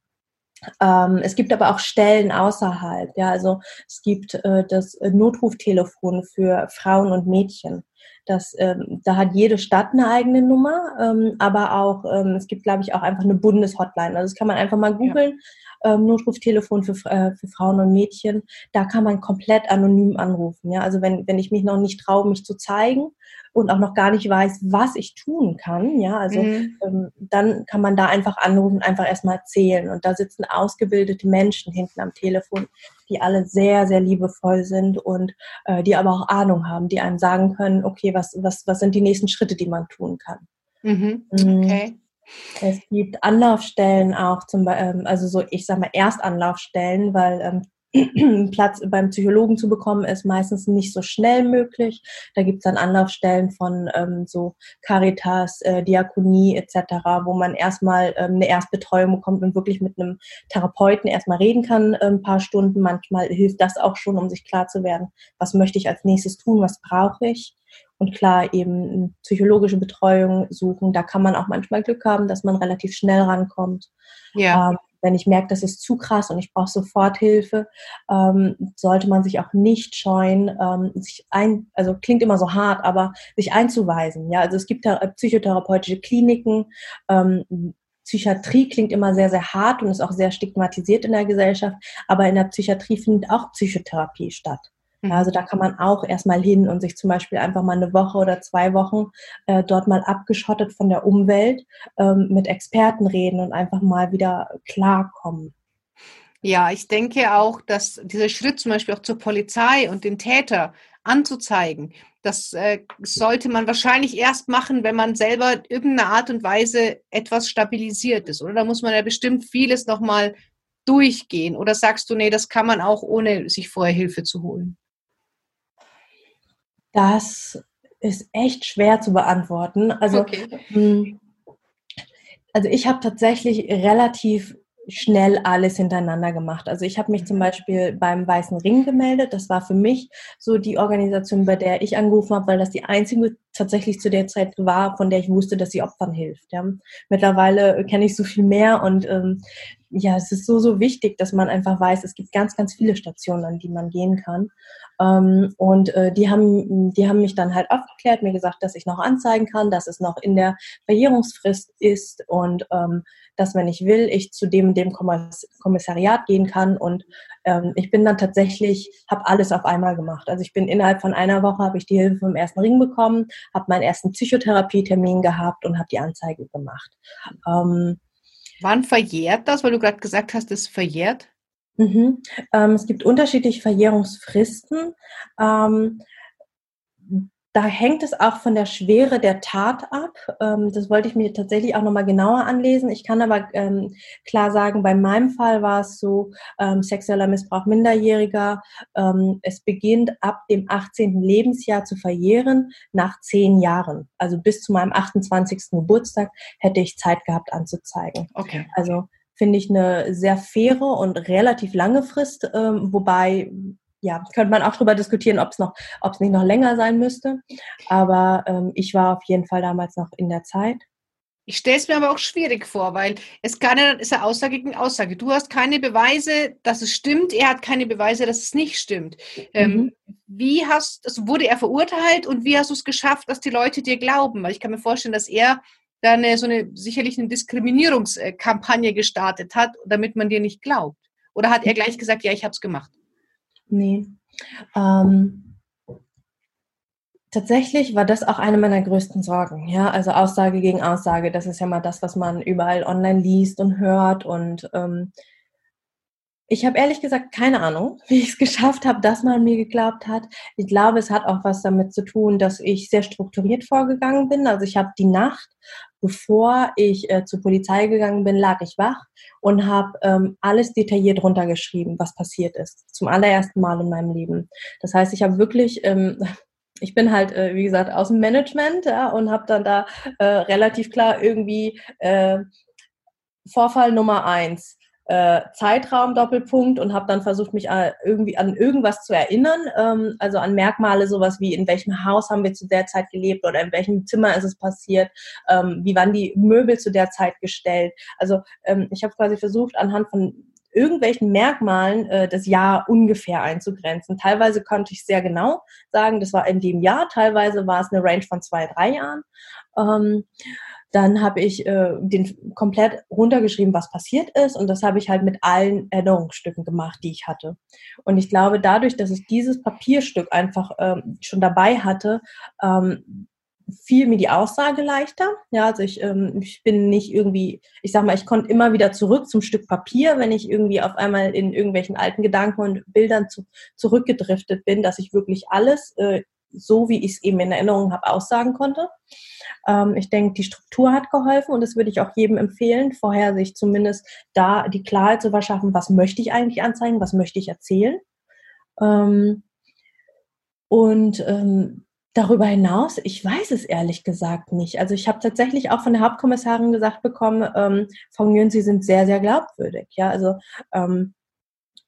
ähm, es gibt aber auch Stellen außerhalb. Ja, also es gibt äh, das Notruftelefon für Frauen und Mädchen. Das, ähm, da hat jede Stadt eine eigene Nummer, ähm, aber auch ähm, es gibt, glaube ich, auch einfach eine Bundeshotline. Also das kann man einfach mal googeln. Ja. Ähm, Notruftelefon für, äh, für Frauen und Mädchen. Da kann man komplett anonym anrufen. Ja, also wenn wenn ich mich noch nicht traue, mich zu zeigen und auch noch gar nicht weiß, was ich tun kann, ja, also mhm. ähm, dann kann man da einfach anrufen, einfach erstmal erzählen. Und da sitzen ausgebildete Menschen hinten am Telefon, die alle sehr, sehr liebevoll sind und äh, die aber auch Ahnung haben, die einem sagen können, okay, was, was, was sind die nächsten Schritte, die man tun kann. Mhm. mhm. Okay. Es gibt Anlaufstellen auch, zum ähm, also so, ich sag mal Erstanlaufstellen, weil ähm, Platz beim Psychologen zu bekommen, ist meistens nicht so schnell möglich. Da gibt es dann Anlaufstellen von ähm, so Caritas, äh, Diakonie etc., wo man erstmal ähm, eine Erstbetreuung bekommt und wirklich mit einem Therapeuten erstmal reden kann, äh, ein paar Stunden. Manchmal hilft das auch schon, um sich klar zu werden, was möchte ich als nächstes tun, was brauche ich. Und klar, eben psychologische Betreuung suchen. Da kann man auch manchmal Glück haben, dass man relativ schnell rankommt. Ja. Ähm, wenn ich merke, das ist zu krass und ich brauche sofort Hilfe, ähm, sollte man sich auch nicht scheuen, ähm, sich ein, also klingt immer so hart, aber sich einzuweisen. Ja, also es gibt da psychotherapeutische Kliniken. Ähm, Psychiatrie klingt immer sehr, sehr hart und ist auch sehr stigmatisiert in der Gesellschaft, aber in der Psychiatrie findet auch Psychotherapie statt. Also da kann man auch erstmal hin und sich zum Beispiel einfach mal eine Woche oder zwei Wochen äh, dort mal abgeschottet von der Umwelt ähm, mit Experten reden und einfach mal wieder klarkommen. Ja, ich denke auch, dass dieser Schritt zum Beispiel auch zur Polizei und den Täter anzuzeigen, das äh, sollte man wahrscheinlich erst machen, wenn man selber irgendeine Art und Weise etwas stabilisiert ist. Oder da muss man ja bestimmt vieles nochmal durchgehen. Oder sagst du, nee, das kann man auch ohne sich vorher Hilfe zu holen? Das ist echt schwer zu beantworten. Also, okay. Hm, also ich habe tatsächlich relativ schnell alles hintereinander gemacht. Also ich habe mich zum mhm. Beispiel beim Weißen Ring gemeldet. Das war für mich so die Organisation, bei der ich angerufen habe, weil das die einzige tatsächlich zu der Zeit war, von der ich wusste, dass sie Opfern hilft. Ja. Mittlerweile kenne ich so viel mehr und ähm, ja, es ist so, so wichtig, dass man einfach weiß, es gibt ganz, ganz viele Stationen, an die man gehen kann. Ähm, und äh, die, haben, die haben mich dann halt aufgeklärt, mir gesagt, dass ich noch anzeigen kann, dass es noch in der Verjährungsfrist ist und ähm, dass, wenn ich will, ich zu dem dem Kommissariat gehen kann. Und ähm, ich bin dann tatsächlich, habe alles auf einmal gemacht. Also ich bin innerhalb von einer Woche, habe ich die Hilfe vom ersten Ring bekommen, habe meinen ersten Psychotherapietermin gehabt und habe die Anzeige gemacht. Wann verjährt das? Weil du gerade gesagt hast, es verjährt. Mhm. Ähm, es gibt unterschiedliche Verjährungsfristen. Ähm, da hängt es auch von der Schwere der Tat ab. Ähm, das wollte ich mir tatsächlich auch nochmal genauer anlesen. Ich kann aber ähm, klar sagen, bei meinem Fall war es so, ähm, sexueller Missbrauch Minderjähriger. Ähm, es beginnt ab dem 18. Lebensjahr zu verjähren, nach zehn Jahren. Also bis zu meinem 28. Geburtstag hätte ich Zeit gehabt anzuzeigen. Okay. Also finde ich eine sehr faire und relativ lange Frist, ähm, wobei ja, könnte man auch darüber diskutieren, ob es noch, ob es nicht noch länger sein müsste. Aber ähm, ich war auf jeden Fall damals noch in der Zeit. Ich stelle es mir aber auch schwierig vor, weil es kann ja, ist ja Aussage gegen Aussage. Du hast keine Beweise, dass es stimmt, er hat keine Beweise, dass es nicht stimmt. Ähm, mhm. wie hast, also wurde er verurteilt und wie hast du es geschafft, dass die Leute dir glauben? Weil ich kann mir vorstellen, dass er da eine, so eine, sicherlich eine Diskriminierungskampagne gestartet hat, damit man dir nicht glaubt. Oder hat er gleich gesagt, ja, ich habe es gemacht? Nee. Ähm, tatsächlich war das auch eine meiner größten Sorgen. Ja, also Aussage gegen Aussage. Das ist ja mal das, was man überall online liest und hört. Und ähm, ich habe ehrlich gesagt keine Ahnung, wie ich es geschafft habe, dass man mir geglaubt hat. Ich glaube, es hat auch was damit zu tun, dass ich sehr strukturiert vorgegangen bin. Also ich habe die Nacht bevor ich äh, zur Polizei gegangen bin, lag ich wach und habe ähm, alles detailliert runtergeschrieben, was passiert ist. Zum allerersten Mal in meinem Leben. Das heißt, ich habe wirklich, ähm, ich bin halt, äh, wie gesagt, aus dem Management ja, und habe dann da äh, relativ klar irgendwie äh, Vorfall Nummer eins äh, Zeitraum Doppelpunkt und habe dann versucht, mich äh, irgendwie an irgendwas zu erinnern, ähm, also an Merkmale, sowas wie in welchem Haus haben wir zu der Zeit gelebt oder in welchem Zimmer ist es passiert, ähm, wie waren die Möbel zu der Zeit gestellt. Also ähm, ich habe quasi versucht, anhand von irgendwelchen Merkmalen äh, das Jahr ungefähr einzugrenzen. Teilweise konnte ich sehr genau sagen, das war in dem Jahr, teilweise war es eine Range von zwei, drei Jahren. Ähm, dann habe ich äh, den komplett runtergeschrieben, was passiert ist. Und das habe ich halt mit allen Erinnerungsstücken gemacht, die ich hatte. Und ich glaube, dadurch, dass ich dieses Papierstück einfach ähm, schon dabei hatte, ähm, fiel mir die Aussage leichter. Ja, also ich, ähm, ich bin nicht irgendwie, ich sag mal, ich konnte immer wieder zurück zum Stück Papier, wenn ich irgendwie auf einmal in irgendwelchen alten Gedanken und Bildern zu, zurückgedriftet bin, dass ich wirklich alles äh, so, wie ich es eben in Erinnerung habe, aussagen konnte. Ähm, ich denke, die Struktur hat geholfen und das würde ich auch jedem empfehlen, vorher sich zumindest da die Klarheit zu verschaffen, was möchte ich eigentlich anzeigen, was möchte ich erzählen. Ähm, und ähm, darüber hinaus, ich weiß es ehrlich gesagt nicht. Also ich habe tatsächlich auch von der Hauptkommissarin gesagt bekommen, ähm, Frau Nguyen, Sie sind sehr, sehr glaubwürdig. Ja, also ähm,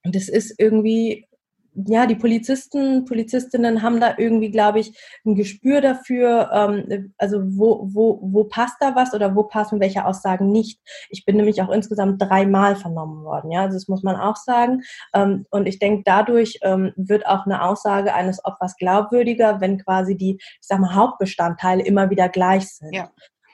das ist irgendwie ja, die Polizisten, Polizistinnen haben da irgendwie, glaube ich, ein Gespür dafür, ähm, also wo, wo, wo passt da was oder wo passen welche Aussagen nicht. Ich bin nämlich auch insgesamt dreimal vernommen worden, ja, also das muss man auch sagen. Ähm, und ich denke, dadurch ähm, wird auch eine Aussage eines Opfers glaubwürdiger, wenn quasi die, ich sag mal, Hauptbestandteile immer wieder gleich sind. Ja.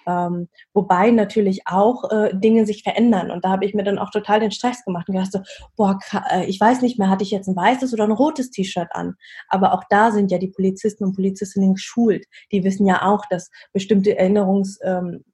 Ähm, wobei natürlich auch äh, Dinge sich verändern. Und da habe ich mir dann auch total den Stress gemacht und gedacht so, boah, äh, ich weiß nicht mehr, hatte ich jetzt ein weißes oder ein rotes T-Shirt an? Aber auch da sind ja die Polizisten und Polizistinnen geschult. Die wissen ja auch, dass bestimmte Erinnerungs, ähm,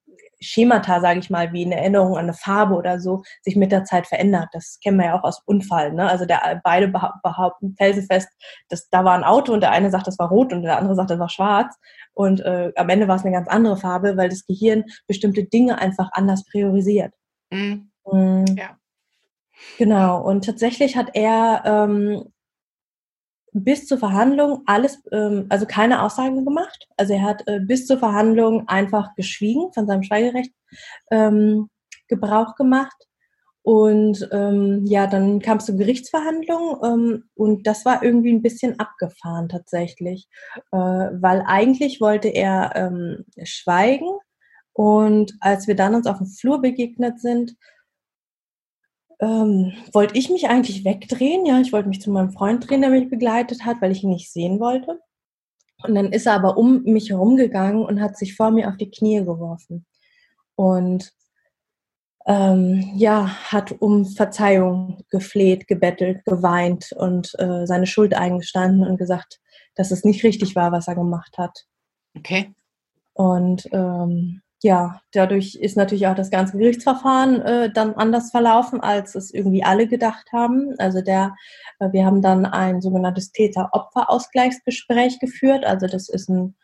Schemata, sage ich mal, wie eine Erinnerung an eine Farbe oder so, sich mit der Zeit verändert. Das kennen wir ja auch aus Unfall. Ne? Also der, beide behaupten felsenfest, dass da war ein Auto und der eine sagt, das war rot und der andere sagt, das war schwarz. Und äh, am Ende war es eine ganz andere Farbe, weil das Gehirn bestimmte Dinge einfach anders priorisiert. Mhm. Mhm. Ja. Genau. Und tatsächlich hat er ähm, bis zur Verhandlung alles, ähm, also keine Aussagen gemacht. Also er hat äh, bis zur Verhandlung einfach geschwiegen, von seinem Schweigerecht ähm, Gebrauch gemacht. Und ähm, ja, dann kam es zur Gerichtsverhandlung ähm, und das war irgendwie ein bisschen abgefahren tatsächlich, äh, weil eigentlich wollte er ähm, schweigen und als wir dann uns auf dem Flur begegnet sind, ähm, wollte ich mich eigentlich wegdrehen. Ja, ich wollte mich zu meinem Freund drehen, der mich begleitet hat, weil ich ihn nicht sehen wollte. Und dann ist er aber um mich herumgegangen und hat sich vor mir auf die Knie geworfen. Und ähm, ja, hat um Verzeihung gefleht, gebettelt, geweint und äh, seine Schuld eingestanden und gesagt, dass es nicht richtig war, was er gemacht hat. Okay. Und ähm, ja, dadurch ist natürlich auch das ganze Gerichtsverfahren äh, dann anders verlaufen, als es irgendwie alle gedacht haben. Also der, äh, wir haben dann ein sogenanntes Täter-Opfer-Ausgleichsgespräch geführt. Also das ist ein,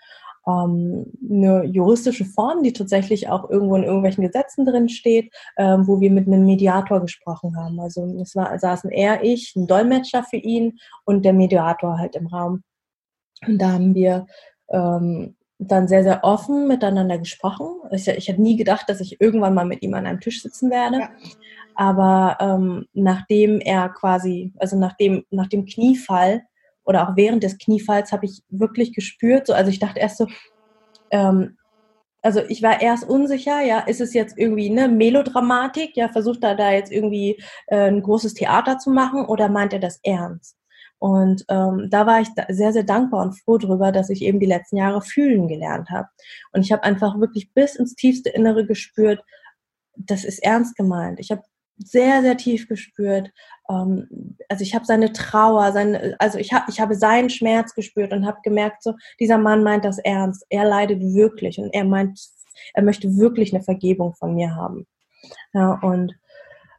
ähm, eine juristische Form, die tatsächlich auch irgendwo in irgendwelchen Gesetzen drin steht, äh, wo wir mit einem Mediator gesprochen haben. Also es war, saßen er, ich, ein Dolmetscher für ihn und der Mediator halt im Raum. Und da haben wir ähm, dann sehr, sehr offen miteinander gesprochen. Ich, ich hätte nie gedacht, dass ich irgendwann mal mit ihm an einem Tisch sitzen werde. Ja. Aber ähm, nachdem er quasi, also nach dem, nach dem Kniefall oder auch während des Kniefalls habe ich wirklich gespürt, so, also ich dachte erst so, ähm, also ich war erst unsicher, ja, ist es jetzt irgendwie eine Melodramatik, ja, versucht er da jetzt irgendwie äh, ein großes Theater zu machen oder meint er das ernst? Und ähm, da war ich sehr, sehr dankbar und froh darüber, dass ich eben die letzten Jahre fühlen gelernt habe. Und ich habe einfach wirklich bis ins tiefste Innere gespürt, das ist ernst gemeint. Ich habe sehr, sehr tief gespürt. Ähm, also ich habe seine Trauer, seine, also ich, hab, ich habe seinen Schmerz gespürt und habe gemerkt, so, dieser Mann meint das ernst. Er leidet wirklich und er meint, er möchte wirklich eine Vergebung von mir haben. Ja, und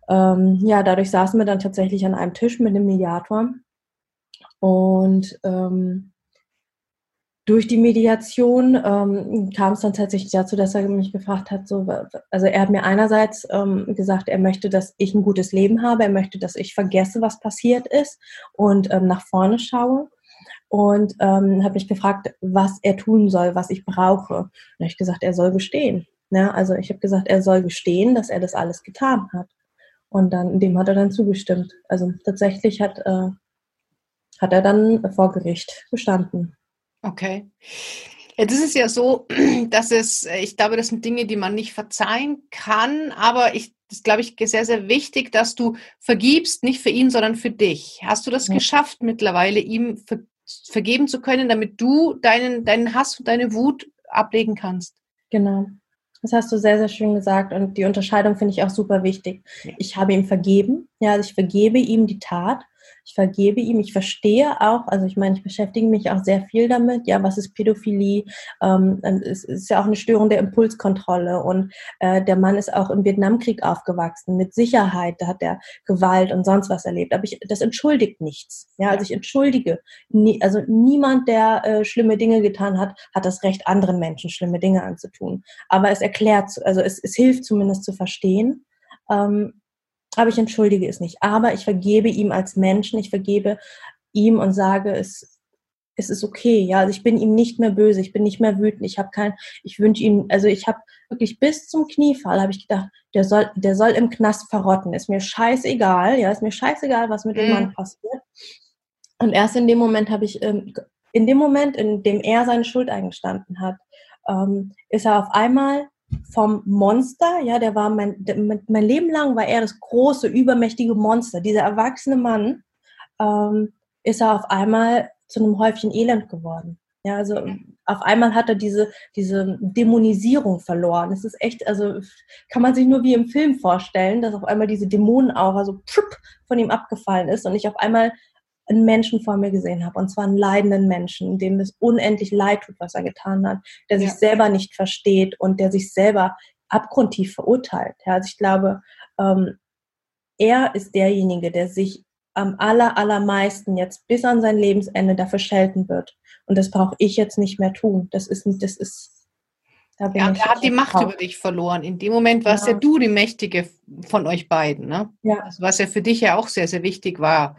ähm, ja, dadurch saßen wir dann tatsächlich an einem Tisch mit dem Mediator und ähm, durch die Mediation ähm, kam es dann tatsächlich dazu, dass er mich gefragt hat, so, also er hat mir einerseits ähm, gesagt, er möchte, dass ich ein gutes Leben habe, er möchte, dass ich vergesse, was passiert ist und ähm, nach vorne schaue und ähm, habe mich gefragt, was er tun soll, was ich brauche. Und habe ich gesagt, er soll gestehen. Ja, ne? also ich habe gesagt, er soll gestehen, dass er das alles getan hat. Und dann dem hat er dann zugestimmt. Also tatsächlich hat äh, hat er dann vor Gericht bestanden. Okay. Jetzt ist es ja so, dass es, ich glaube, das sind Dinge, die man nicht verzeihen kann, aber ich, das glaube ich, sehr, sehr wichtig, dass du vergibst, nicht für ihn, sondern für dich. Hast du das ja. geschafft, mittlerweile ihm ver, vergeben zu können, damit du deinen, deinen Hass und deine Wut ablegen kannst? Genau. Das hast du sehr, sehr schön gesagt und die Unterscheidung finde ich auch super wichtig. Ich habe ihm vergeben, ja, also ich vergebe ihm die Tat ich vergebe ihm, ich verstehe auch, also ich meine, ich beschäftige mich auch sehr viel damit, ja, was ist Pädophilie? Ähm, es ist ja auch eine Störung der Impulskontrolle. Und äh, der Mann ist auch im Vietnamkrieg aufgewachsen, mit Sicherheit, da hat er Gewalt und sonst was erlebt, aber ich, das entschuldigt nichts, ja, also ich entschuldige, nie, also niemand, der äh, schlimme Dinge getan hat, hat das Recht, anderen Menschen schlimme Dinge anzutun, aber es erklärt, also es, es hilft zumindest zu verstehen, ähm, aber ich entschuldige es nicht. Aber ich vergebe ihm als Menschen, ich vergebe ihm und sage, es, es ist okay. Ja, also ich bin ihm nicht mehr böse, ich bin nicht mehr wütend. Ich habe kein, ich wünsche ihm, also ich habe wirklich bis zum Kniefall habe ich gedacht, der soll, der soll im Knast verrotten. Ist mir scheißegal, ja, ist mir scheißegal, was mit dem mhm. Mann passiert. Und erst in dem Moment habe ich, ähm, in dem Moment, in dem er seine Schuld eingestanden hat, ähm, ist er auf einmal vom Monster, ja, der war mein, der, mein Leben lang war er das große, übermächtige Monster. Dieser erwachsene Mann ähm, ist er auf einmal zu einem Häufchen Elend geworden. Ja, also auf einmal hat er diese, diese Dämonisierung verloren. Es ist echt, also kann man sich nur wie im Film vorstellen, dass auf einmal diese Dämonenaura so von ihm abgefallen ist und ich auf einmal einen Menschen vor mir gesehen habe, und zwar einen leidenden Menschen, dem es unendlich leid tut, was er getan hat, der ja. sich selber nicht versteht und der sich selber abgrundtief verurteilt. Ja, also ich glaube, ähm, er ist derjenige, der sich am aller, allermeisten jetzt bis an sein Lebensende dafür schelten wird. Und das brauche ich jetzt nicht mehr tun. Das ist, das ist, ja, er hat die Macht drauf. über dich verloren. In dem Moment warst ja. ja du die Mächtige von euch beiden, ne? Ja. Also was ja für dich ja auch sehr, sehr wichtig war.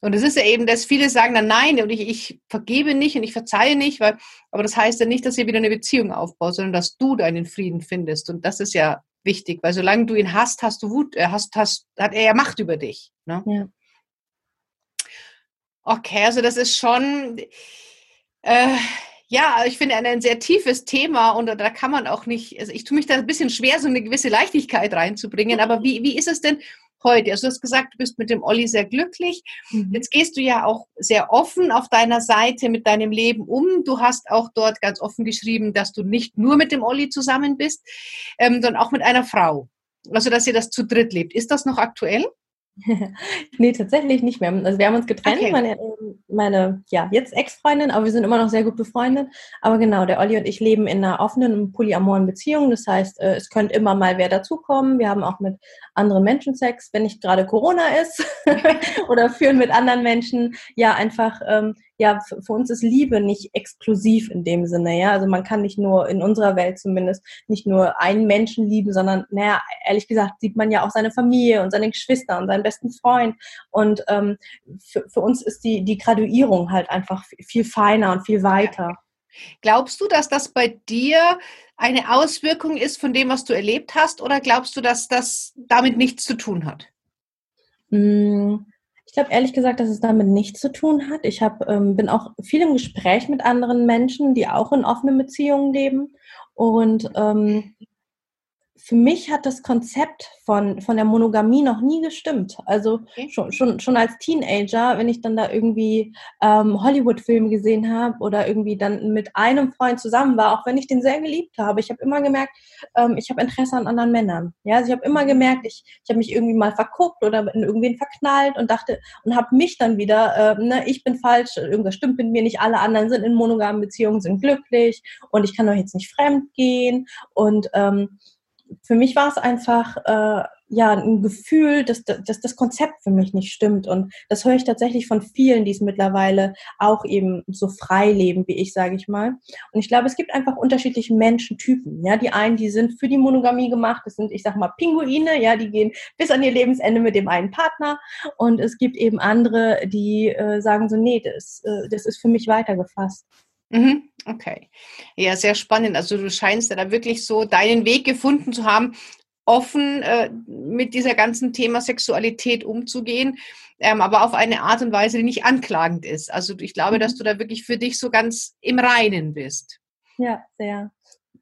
Und es ist ja eben, dass viele sagen dann nein und ich, ich vergebe nicht und ich verzeihe nicht, weil, aber das heißt ja nicht, dass ihr wieder eine Beziehung aufbaut, sondern dass du deinen Frieden findest. Und das ist ja wichtig, weil solange du ihn hast, hast du Wut, äh, hast, hast, hat er ja Macht über dich. Ne? Ja. Okay, also das ist schon, äh, ja, ich finde ein, sehr tiefes Thema und da kann man auch nicht, also ich tue mich da ein bisschen schwer, so eine gewisse Leichtigkeit reinzubringen, aber wie, wie ist es denn, heute? Also du hast gesagt, du bist mit dem Olli sehr glücklich. Mhm. Jetzt gehst du ja auch sehr offen auf deiner Seite mit deinem Leben um. Du hast auch dort ganz offen geschrieben, dass du nicht nur mit dem Olli zusammen bist, ähm, sondern auch mit einer Frau. Also dass ihr das zu dritt lebt. Ist das noch aktuell? nee, tatsächlich nicht mehr. Also wir haben uns getrennt. Okay. Meine, meine, ja, jetzt Ex-Freundin, aber wir sind immer noch sehr gut befreundet. Aber genau, der Olli und ich leben in einer offenen und polyamoren Beziehung. Das heißt, äh, es könnte immer mal wer dazukommen. Wir haben auch mit anderen Menschen Sex, wenn nicht gerade Corona ist oder führen mit anderen Menschen. Ja, einfach, ähm, ja, für uns ist Liebe nicht exklusiv in dem Sinne, ja. Also man kann nicht nur in unserer Welt zumindest nicht nur einen Menschen lieben, sondern, naja, ehrlich gesagt, sieht man ja auch seine Familie und seine Geschwister und seinen besten Freund. Und ähm, für, für uns ist die, die Graduierung halt einfach viel feiner und viel weiter. Glaubst du, dass das bei dir eine Auswirkung ist von dem, was du erlebt hast, oder glaubst du, dass das damit nichts zu tun hat? Hm, ich glaube ehrlich gesagt, dass es damit nichts zu tun hat. Ich hab, ähm, bin auch viel im Gespräch mit anderen Menschen, die auch in offenen Beziehungen leben. Und ähm, für mich hat das Konzept von, von der Monogamie noch nie gestimmt. Also okay. schon, schon, schon als Teenager, wenn ich dann da irgendwie ähm, Hollywood-Filme gesehen habe oder irgendwie dann mit einem Freund zusammen war, auch wenn ich den sehr geliebt habe, ich habe immer gemerkt, ähm, ich habe Interesse an anderen Männern. Ja, also ich habe immer mhm. gemerkt, ich, ich habe mich irgendwie mal verguckt oder in irgendwen verknallt und dachte und habe mich dann wieder, äh, ne, ich bin falsch, irgendwas stimmt mit mir nicht, alle anderen sind in monogamen Beziehungen, sind glücklich und ich kann doch jetzt nicht fremd gehen und ähm, für mich war es einfach äh, ja ein Gefühl, dass, dass das Konzept für mich nicht stimmt. Und das höre ich tatsächlich von vielen, die es mittlerweile auch eben so frei leben wie ich, sage ich mal. Und ich glaube, es gibt einfach unterschiedliche Menschentypen. Ja, die einen, die sind für die Monogamie gemacht. Das sind, ich sag mal, Pinguine. Ja, die gehen bis an ihr Lebensende mit dem einen Partner. Und es gibt eben andere, die äh, sagen so, nee, das, äh, das ist für mich weitergefasst. Mhm, okay. Ja, sehr spannend. Also du scheinst ja da wirklich so deinen Weg gefunden zu haben, offen äh, mit dieser ganzen Thema Sexualität umzugehen, ähm, aber auf eine Art und Weise, die nicht anklagend ist. Also ich glaube, dass mhm. du da wirklich für dich so ganz im Reinen bist. Ja, sehr.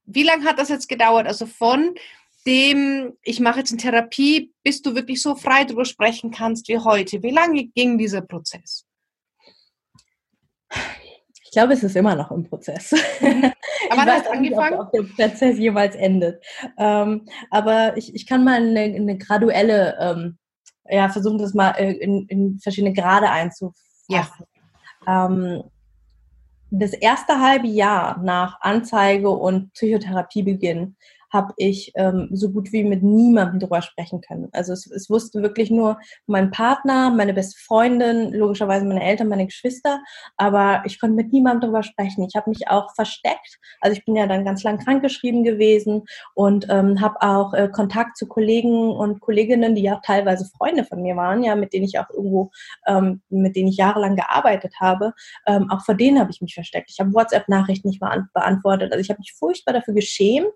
Wie lange hat das jetzt gedauert? Also von dem, ich mache jetzt eine Therapie, bis du wirklich so frei darüber sprechen kannst wie heute. Wie lange ging dieser Prozess? Ich glaube, es ist immer noch im Prozess. Mhm. Aber du hast angefangen? Nicht, ob, ob, der Prozess jeweils endet. Ähm, aber ich, ich kann mal eine, eine graduelle, ähm, ja, versuchen das mal äh, in, in verschiedene Grade einzufassen. Ja. Ähm, das erste halbe Jahr nach Anzeige und Psychotherapiebeginn habe ich ähm, so gut wie mit niemandem darüber sprechen können. Also es, es wusste wirklich nur mein Partner, meine beste Freundin, logischerweise meine Eltern, meine Geschwister, aber ich konnte mit niemandem darüber sprechen. Ich habe mich auch versteckt. Also ich bin ja dann ganz lang krankgeschrieben gewesen und ähm, habe auch äh, Kontakt zu Kollegen und Kolleginnen, die ja auch teilweise Freunde von mir waren, ja, mit denen ich auch irgendwo, ähm, mit denen ich jahrelang gearbeitet habe. Ähm, auch vor denen habe ich mich versteckt. Ich habe WhatsApp-Nachrichten nicht mal beantwortet. Also ich habe mich furchtbar dafür geschämt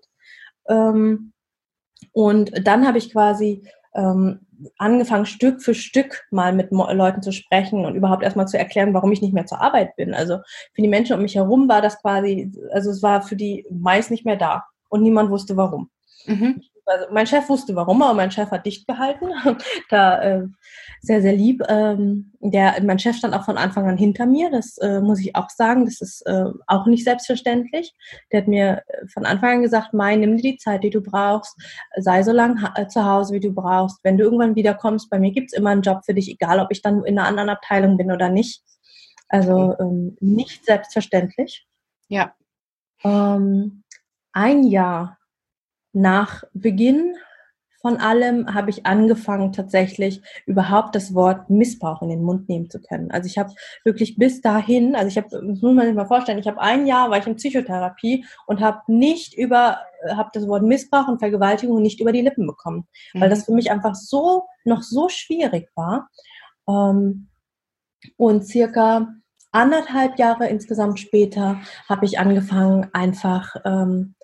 ähm, und dann habe ich quasi ähm, angefangen, Stück für Stück mal mit Leuten zu sprechen und überhaupt erstmal zu erklären, warum ich nicht mehr zur Arbeit bin. Also für die Menschen um mich herum war das quasi, also es war für die meist nicht mehr da und niemand wusste warum. Mhm. Also mein Chef wusste warum, aber mein Chef hat dicht gehalten. da äh, sehr, sehr lieb. Ähm, der, mein Chef stand auch von Anfang an hinter mir. Das äh, muss ich auch sagen. Das ist äh, auch nicht selbstverständlich. Der hat mir äh, von Anfang an gesagt, Mai, nimm dir die Zeit, die du brauchst. Sei so lange äh, zu Hause, wie du brauchst. Wenn du irgendwann wiederkommst, bei mir gibt's immer einen Job für dich, egal ob ich dann in einer anderen Abteilung bin oder nicht. Also ähm, nicht selbstverständlich. Ja. Ähm, ein Jahr nach Beginn von allem habe ich angefangen, tatsächlich überhaupt das Wort Missbrauch in den Mund nehmen zu können. Also ich habe wirklich bis dahin, also ich habe, das muss man sich mal vorstellen, ich habe ein Jahr war ich in Psychotherapie und habe nicht über, habe das Wort Missbrauch und Vergewaltigung nicht über die Lippen bekommen, mhm. weil das für mich einfach so, noch so schwierig war. Ähm, und circa anderthalb Jahre insgesamt später habe ich angefangen, einfach ähm,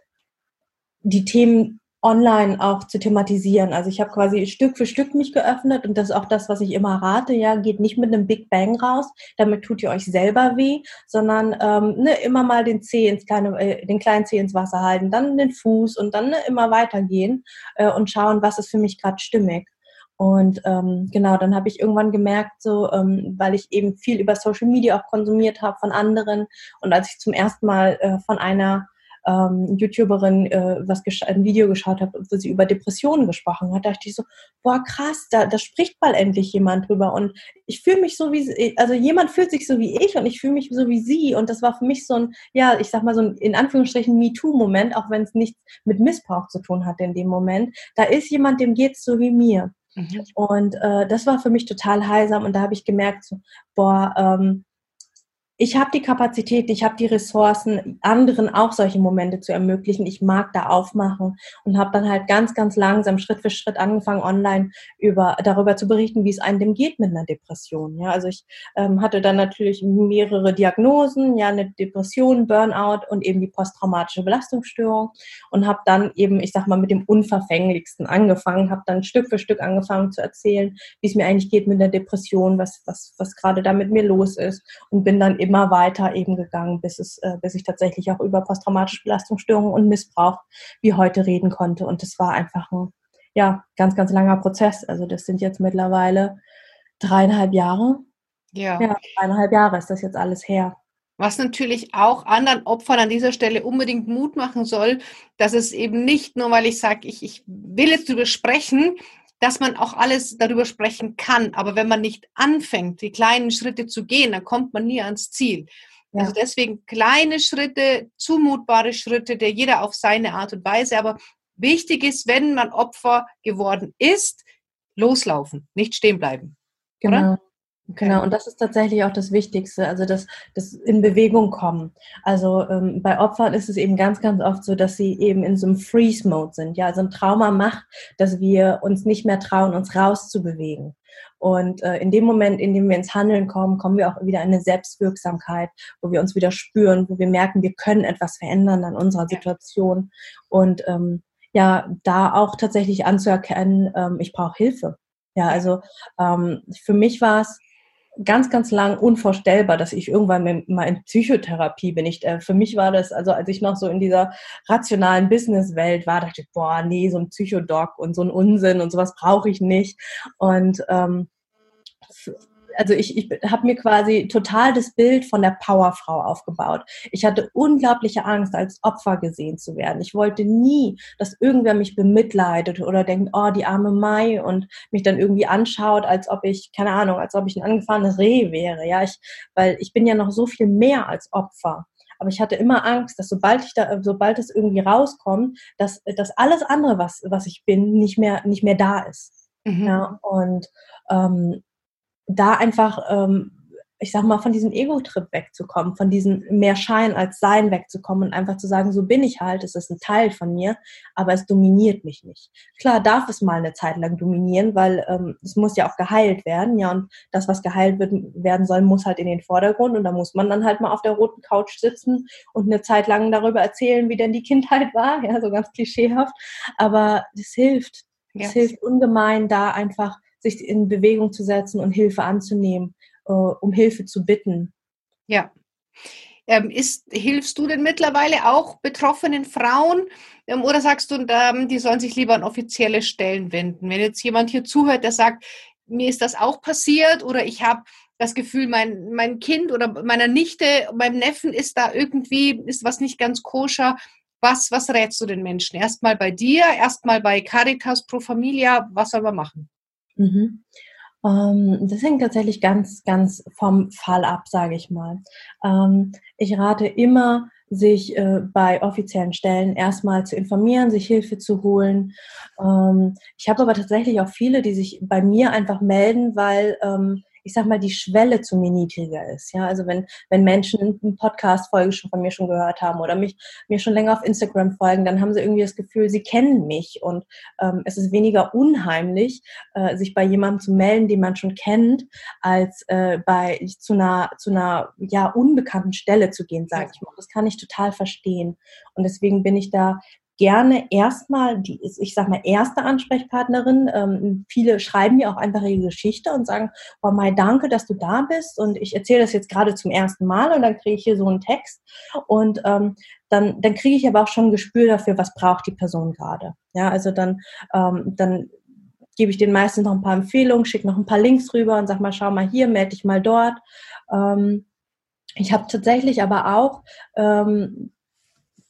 die Themen online auch zu thematisieren. Also ich habe quasi Stück für Stück mich geöffnet und das ist auch das, was ich immer rate. Ja, geht nicht mit einem Big Bang raus, damit tut ihr euch selber weh, sondern ähm, ne, immer mal den Zeh ins kleine, äh, den kleinen Zeh ins Wasser halten, dann den Fuß und dann ne, immer weitergehen äh, und schauen, was ist für mich gerade stimmig. Und ähm, genau, dann habe ich irgendwann gemerkt, so, ähm, weil ich eben viel über Social Media auch konsumiert habe von anderen und als ich zum ersten Mal äh, von einer ähm, YouTuberin äh, was ein Video geschaut habe, wo sie über Depressionen gesprochen hat, dachte ich so, boah krass, da, da spricht mal endlich jemand drüber und ich fühle mich so wie, also jemand fühlt sich so wie ich und ich fühle mich so wie sie und das war für mich so ein, ja, ich sag mal so ein in Anführungsstrichen MeToo-Moment, auch wenn es nichts mit Missbrauch zu tun hat in dem Moment. Da ist jemand, dem geht's so wie mir. Mhm. Und äh, das war für mich total heilsam und da habe ich gemerkt, so, boah, ähm, ich habe die Kapazität, ich habe die Ressourcen, anderen auch solche Momente zu ermöglichen. Ich mag da aufmachen und habe dann halt ganz, ganz langsam Schritt für Schritt angefangen, online über darüber zu berichten, wie es einem geht mit einer Depression. Ja, also ich ähm, hatte dann natürlich mehrere Diagnosen, ja, eine Depression, Burnout und eben die posttraumatische Belastungsstörung und habe dann eben, ich sag mal, mit dem unverfänglichsten angefangen, habe dann Stück für Stück angefangen zu erzählen, wie es mir eigentlich geht mit der Depression, was was was gerade da mit mir los ist und bin dann immer weiter eben gegangen, bis es, äh, bis ich tatsächlich auch über posttraumatische Belastungsstörungen und Missbrauch wie heute reden konnte. Und das war einfach ein ja, ganz, ganz langer Prozess. Also das sind jetzt mittlerweile dreieinhalb Jahre. Ja. ja. Dreieinhalb Jahre ist das jetzt alles her. Was natürlich auch anderen Opfern an dieser Stelle unbedingt Mut machen soll, dass es eben nicht nur, weil ich sage, ich, ich will jetzt darüber sprechen, dass man auch alles darüber sprechen kann. Aber wenn man nicht anfängt, die kleinen Schritte zu gehen, dann kommt man nie ans Ziel. Ja. Also deswegen kleine Schritte, zumutbare Schritte, der jeder auf seine Art und Weise. Aber wichtig ist, wenn man Opfer geworden ist, loslaufen, nicht stehen bleiben. Genau. Oder? Genau, und das ist tatsächlich auch das Wichtigste, also das, das in Bewegung kommen. Also ähm, bei Opfern ist es eben ganz, ganz oft so, dass sie eben in so einem Freeze-Mode sind. Ja, also ein Trauma macht, dass wir uns nicht mehr trauen, uns rauszubewegen. Und äh, in dem Moment, in dem wir ins Handeln kommen, kommen wir auch wieder in eine Selbstwirksamkeit, wo wir uns wieder spüren, wo wir merken, wir können etwas verändern an unserer Situation. Und ähm, ja, da auch tatsächlich anzuerkennen, ähm, ich brauche Hilfe. Ja, also ähm, für mich war es ganz, ganz lang unvorstellbar, dass ich irgendwann mal in Psychotherapie bin. Ich, äh, für mich war das, also als ich noch so in dieser rationalen Businesswelt war, dachte ich, boah, nee, so ein Psychodoc und so ein Unsinn und sowas brauche ich nicht. Und ähm, also ich, ich habe mir quasi total das Bild von der Powerfrau aufgebaut. Ich hatte unglaubliche Angst, als Opfer gesehen zu werden. Ich wollte nie, dass irgendwer mich bemitleidet oder denkt, oh, die arme Mai und mich dann irgendwie anschaut, als ob ich, keine Ahnung, als ob ich ein angefahrenes Reh wäre. Ja, ich, weil ich bin ja noch so viel mehr als Opfer. Aber ich hatte immer Angst, dass sobald ich da, sobald es irgendwie rauskommt, dass, dass alles andere, was, was ich bin, nicht mehr, nicht mehr da ist. Mhm. Ja, und ähm, da einfach, ähm, ich sag mal, von diesem Ego-Trip wegzukommen, von diesem mehr Schein als Sein wegzukommen und einfach zu sagen, so bin ich halt, es ist ein Teil von mir, aber es dominiert mich nicht. Klar darf es mal eine Zeit lang dominieren, weil ähm, es muss ja auch geheilt werden, ja, und das, was geheilt wird, werden soll, muss halt in den Vordergrund und da muss man dann halt mal auf der roten Couch sitzen und eine Zeit lang darüber erzählen, wie denn die Kindheit war, ja, so ganz klischeehaft, aber es hilft. Es hilft ungemein, da einfach sich in Bewegung zu setzen und Hilfe anzunehmen, äh, um Hilfe zu bitten. Ja. Ähm, ist, hilfst du denn mittlerweile auch betroffenen Frauen ähm, oder sagst du, ähm, die sollen sich lieber an offizielle Stellen wenden? Wenn jetzt jemand hier zuhört, der sagt, mir ist das auch passiert oder ich habe das Gefühl, mein, mein Kind oder meiner Nichte, meinem Neffen ist da irgendwie, ist was nicht ganz koscher. Was, was rätst du den Menschen? Erstmal bei dir, erstmal bei Caritas Pro Familia, was soll man machen? Mhm. Ähm, das hängt tatsächlich ganz, ganz vom Fall ab, sage ich mal. Ähm, ich rate immer, sich äh, bei offiziellen Stellen erstmal zu informieren, sich Hilfe zu holen. Ähm, ich habe aber tatsächlich auch viele, die sich bei mir einfach melden, weil ähm, ich sag mal, die Schwelle zu mir niedriger ist. Ja, also wenn, wenn Menschen eine Podcast-Folge schon von mir schon gehört haben oder mich, mir schon länger auf Instagram folgen, dann haben sie irgendwie das Gefühl, sie kennen mich und ähm, es ist weniger unheimlich, äh, sich bei jemandem zu melden, den man schon kennt, als äh, bei zu einer, zu einer ja, unbekannten Stelle zu gehen, sage ich mal. Das kann ich total verstehen. Und deswegen bin ich da gerne erstmal die, ich sag mal, erste Ansprechpartnerin. Ähm, viele schreiben mir auch einfach ihre Geschichte und sagen, oh Mai, danke, dass du da bist und ich erzähle das jetzt gerade zum ersten Mal und dann kriege ich hier so einen Text und ähm, dann, dann kriege ich aber auch schon ein Gespür dafür, was braucht die Person gerade. Ja, also dann, ähm, dann gebe ich den meisten noch ein paar Empfehlungen, schicke noch ein paar Links rüber und sag mal, schau mal hier, melde dich mal dort. Ähm, ich habe tatsächlich aber auch ähm,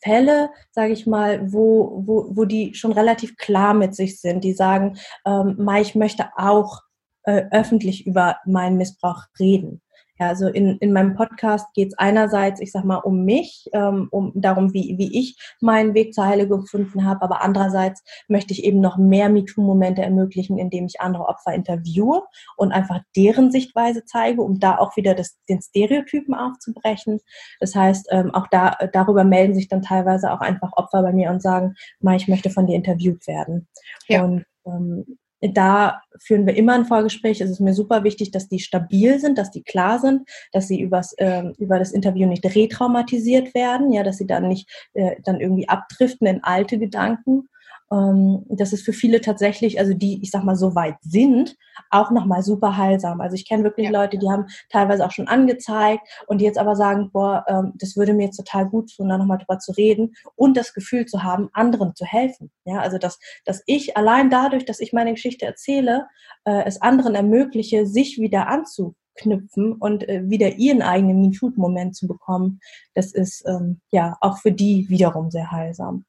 Fälle, sage ich mal, wo, wo, wo die schon relativ klar mit sich sind, die sagen, ähm, ich möchte auch äh, öffentlich über meinen Missbrauch reden. Ja, also in, in meinem Podcast geht es einerseits, ich sag mal, um mich, ähm, um darum, wie, wie ich meinen Weg zur Heilung gefunden habe, aber andererseits möchte ich eben noch mehr MeToo-Momente ermöglichen, indem ich andere Opfer interviewe und einfach deren Sichtweise zeige, um da auch wieder das, den Stereotypen aufzubrechen. Das heißt, ähm, auch da, darüber melden sich dann teilweise auch einfach Opfer bei mir und sagen, ich möchte von dir interviewt werden. Ja. Und ähm, da führen wir immer ein Vorgespräch. Es ist mir super wichtig, dass die stabil sind, dass die klar sind, dass sie übers, äh, über das Interview nicht retraumatisiert werden, ja, dass sie dann nicht äh, dann irgendwie abdriften in alte Gedanken ähm, das ist für viele tatsächlich, also die, ich sag mal, so weit sind, auch nochmal super heilsam. Also ich kenne wirklich ja. Leute, die haben teilweise auch schon angezeigt und die jetzt aber sagen, boah, ähm, das würde mir jetzt total gut tun, da nochmal drüber zu reden und das Gefühl zu haben, anderen zu helfen. Ja, also dass, dass ich allein dadurch, dass ich meine Geschichte erzähle, äh, es anderen ermögliche, sich wieder anzuknüpfen und äh, wieder ihren eigenen MeToo-Moment zu bekommen, das ist ähm, ja auch für die wiederum sehr heilsam.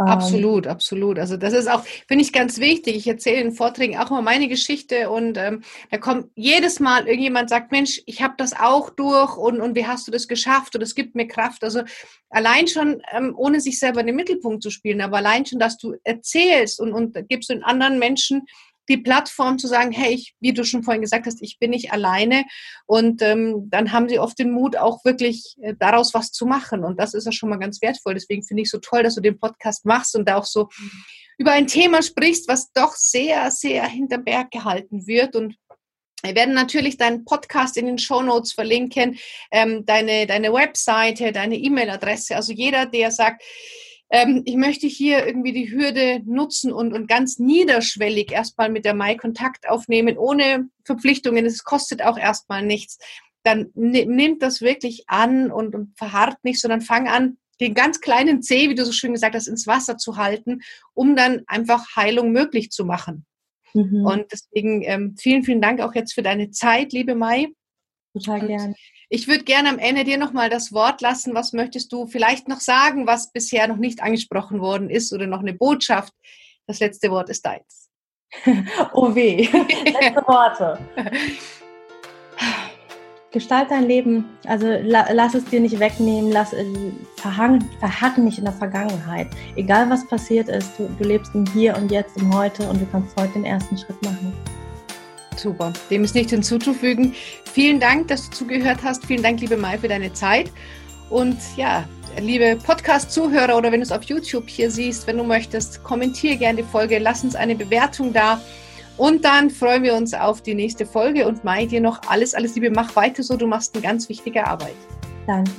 Ähm, absolut, absolut. Also das ist auch, finde ich, ganz wichtig. Ich erzähle in Vorträgen auch immer meine Geschichte und ähm, da kommt jedes Mal irgendjemand sagt, Mensch, ich habe das auch durch und, und wie hast du das geschafft und es gibt mir Kraft. Also allein schon, ähm, ohne sich selber in den Mittelpunkt zu spielen, aber allein schon, dass du erzählst und, und gibst den anderen Menschen die Plattform zu sagen, hey, ich, wie du schon vorhin gesagt hast, ich bin nicht alleine. Und ähm, dann haben sie oft den Mut, auch wirklich äh, daraus was zu machen. Und das ist ja schon mal ganz wertvoll. Deswegen finde ich so toll, dass du den Podcast machst und da auch so über ein Thema sprichst, was doch sehr, sehr hinterm Berg gehalten wird. Und wir werden natürlich deinen Podcast in den Show Notes verlinken, ähm, deine, deine Webseite, deine E-Mail-Adresse. Also jeder, der sagt, ähm, ich möchte hier irgendwie die Hürde nutzen und, und ganz niederschwellig erstmal mit der Mai Kontakt aufnehmen, ohne Verpflichtungen. Es kostet auch erstmal nichts. Dann nimmt das wirklich an und, und verharrt nicht, sondern fang an, den ganz kleinen C, wie du so schön gesagt hast, ins Wasser zu halten, um dann einfach Heilung möglich zu machen. Mhm. Und deswegen ähm, vielen, vielen Dank auch jetzt für deine Zeit, liebe Mai. Total gerne. Ich würde gerne am Ende dir nochmal das Wort lassen. Was möchtest du vielleicht noch sagen, was bisher noch nicht angesprochen worden ist oder noch eine Botschaft? Das letzte Wort ist deins. oh weh, letzte Worte. Gestalt dein Leben, also la, lass es dir nicht wegnehmen, lass, äh, verhang, verharren nicht in der Vergangenheit. Egal was passiert ist, du, du lebst im Hier und Jetzt, im Heute und du kannst heute den ersten Schritt machen. Super, dem ist nichts hinzuzufügen. Vielen Dank, dass du zugehört hast. Vielen Dank, liebe Mai, für deine Zeit. Und ja, liebe Podcast-Zuhörer oder wenn du es auf YouTube hier siehst, wenn du möchtest, kommentiere gerne die Folge, lass uns eine Bewertung da. Und dann freuen wir uns auf die nächste Folge und Mai dir noch alles, alles Liebe. Mach weiter so, du machst eine ganz wichtige Arbeit. Danke.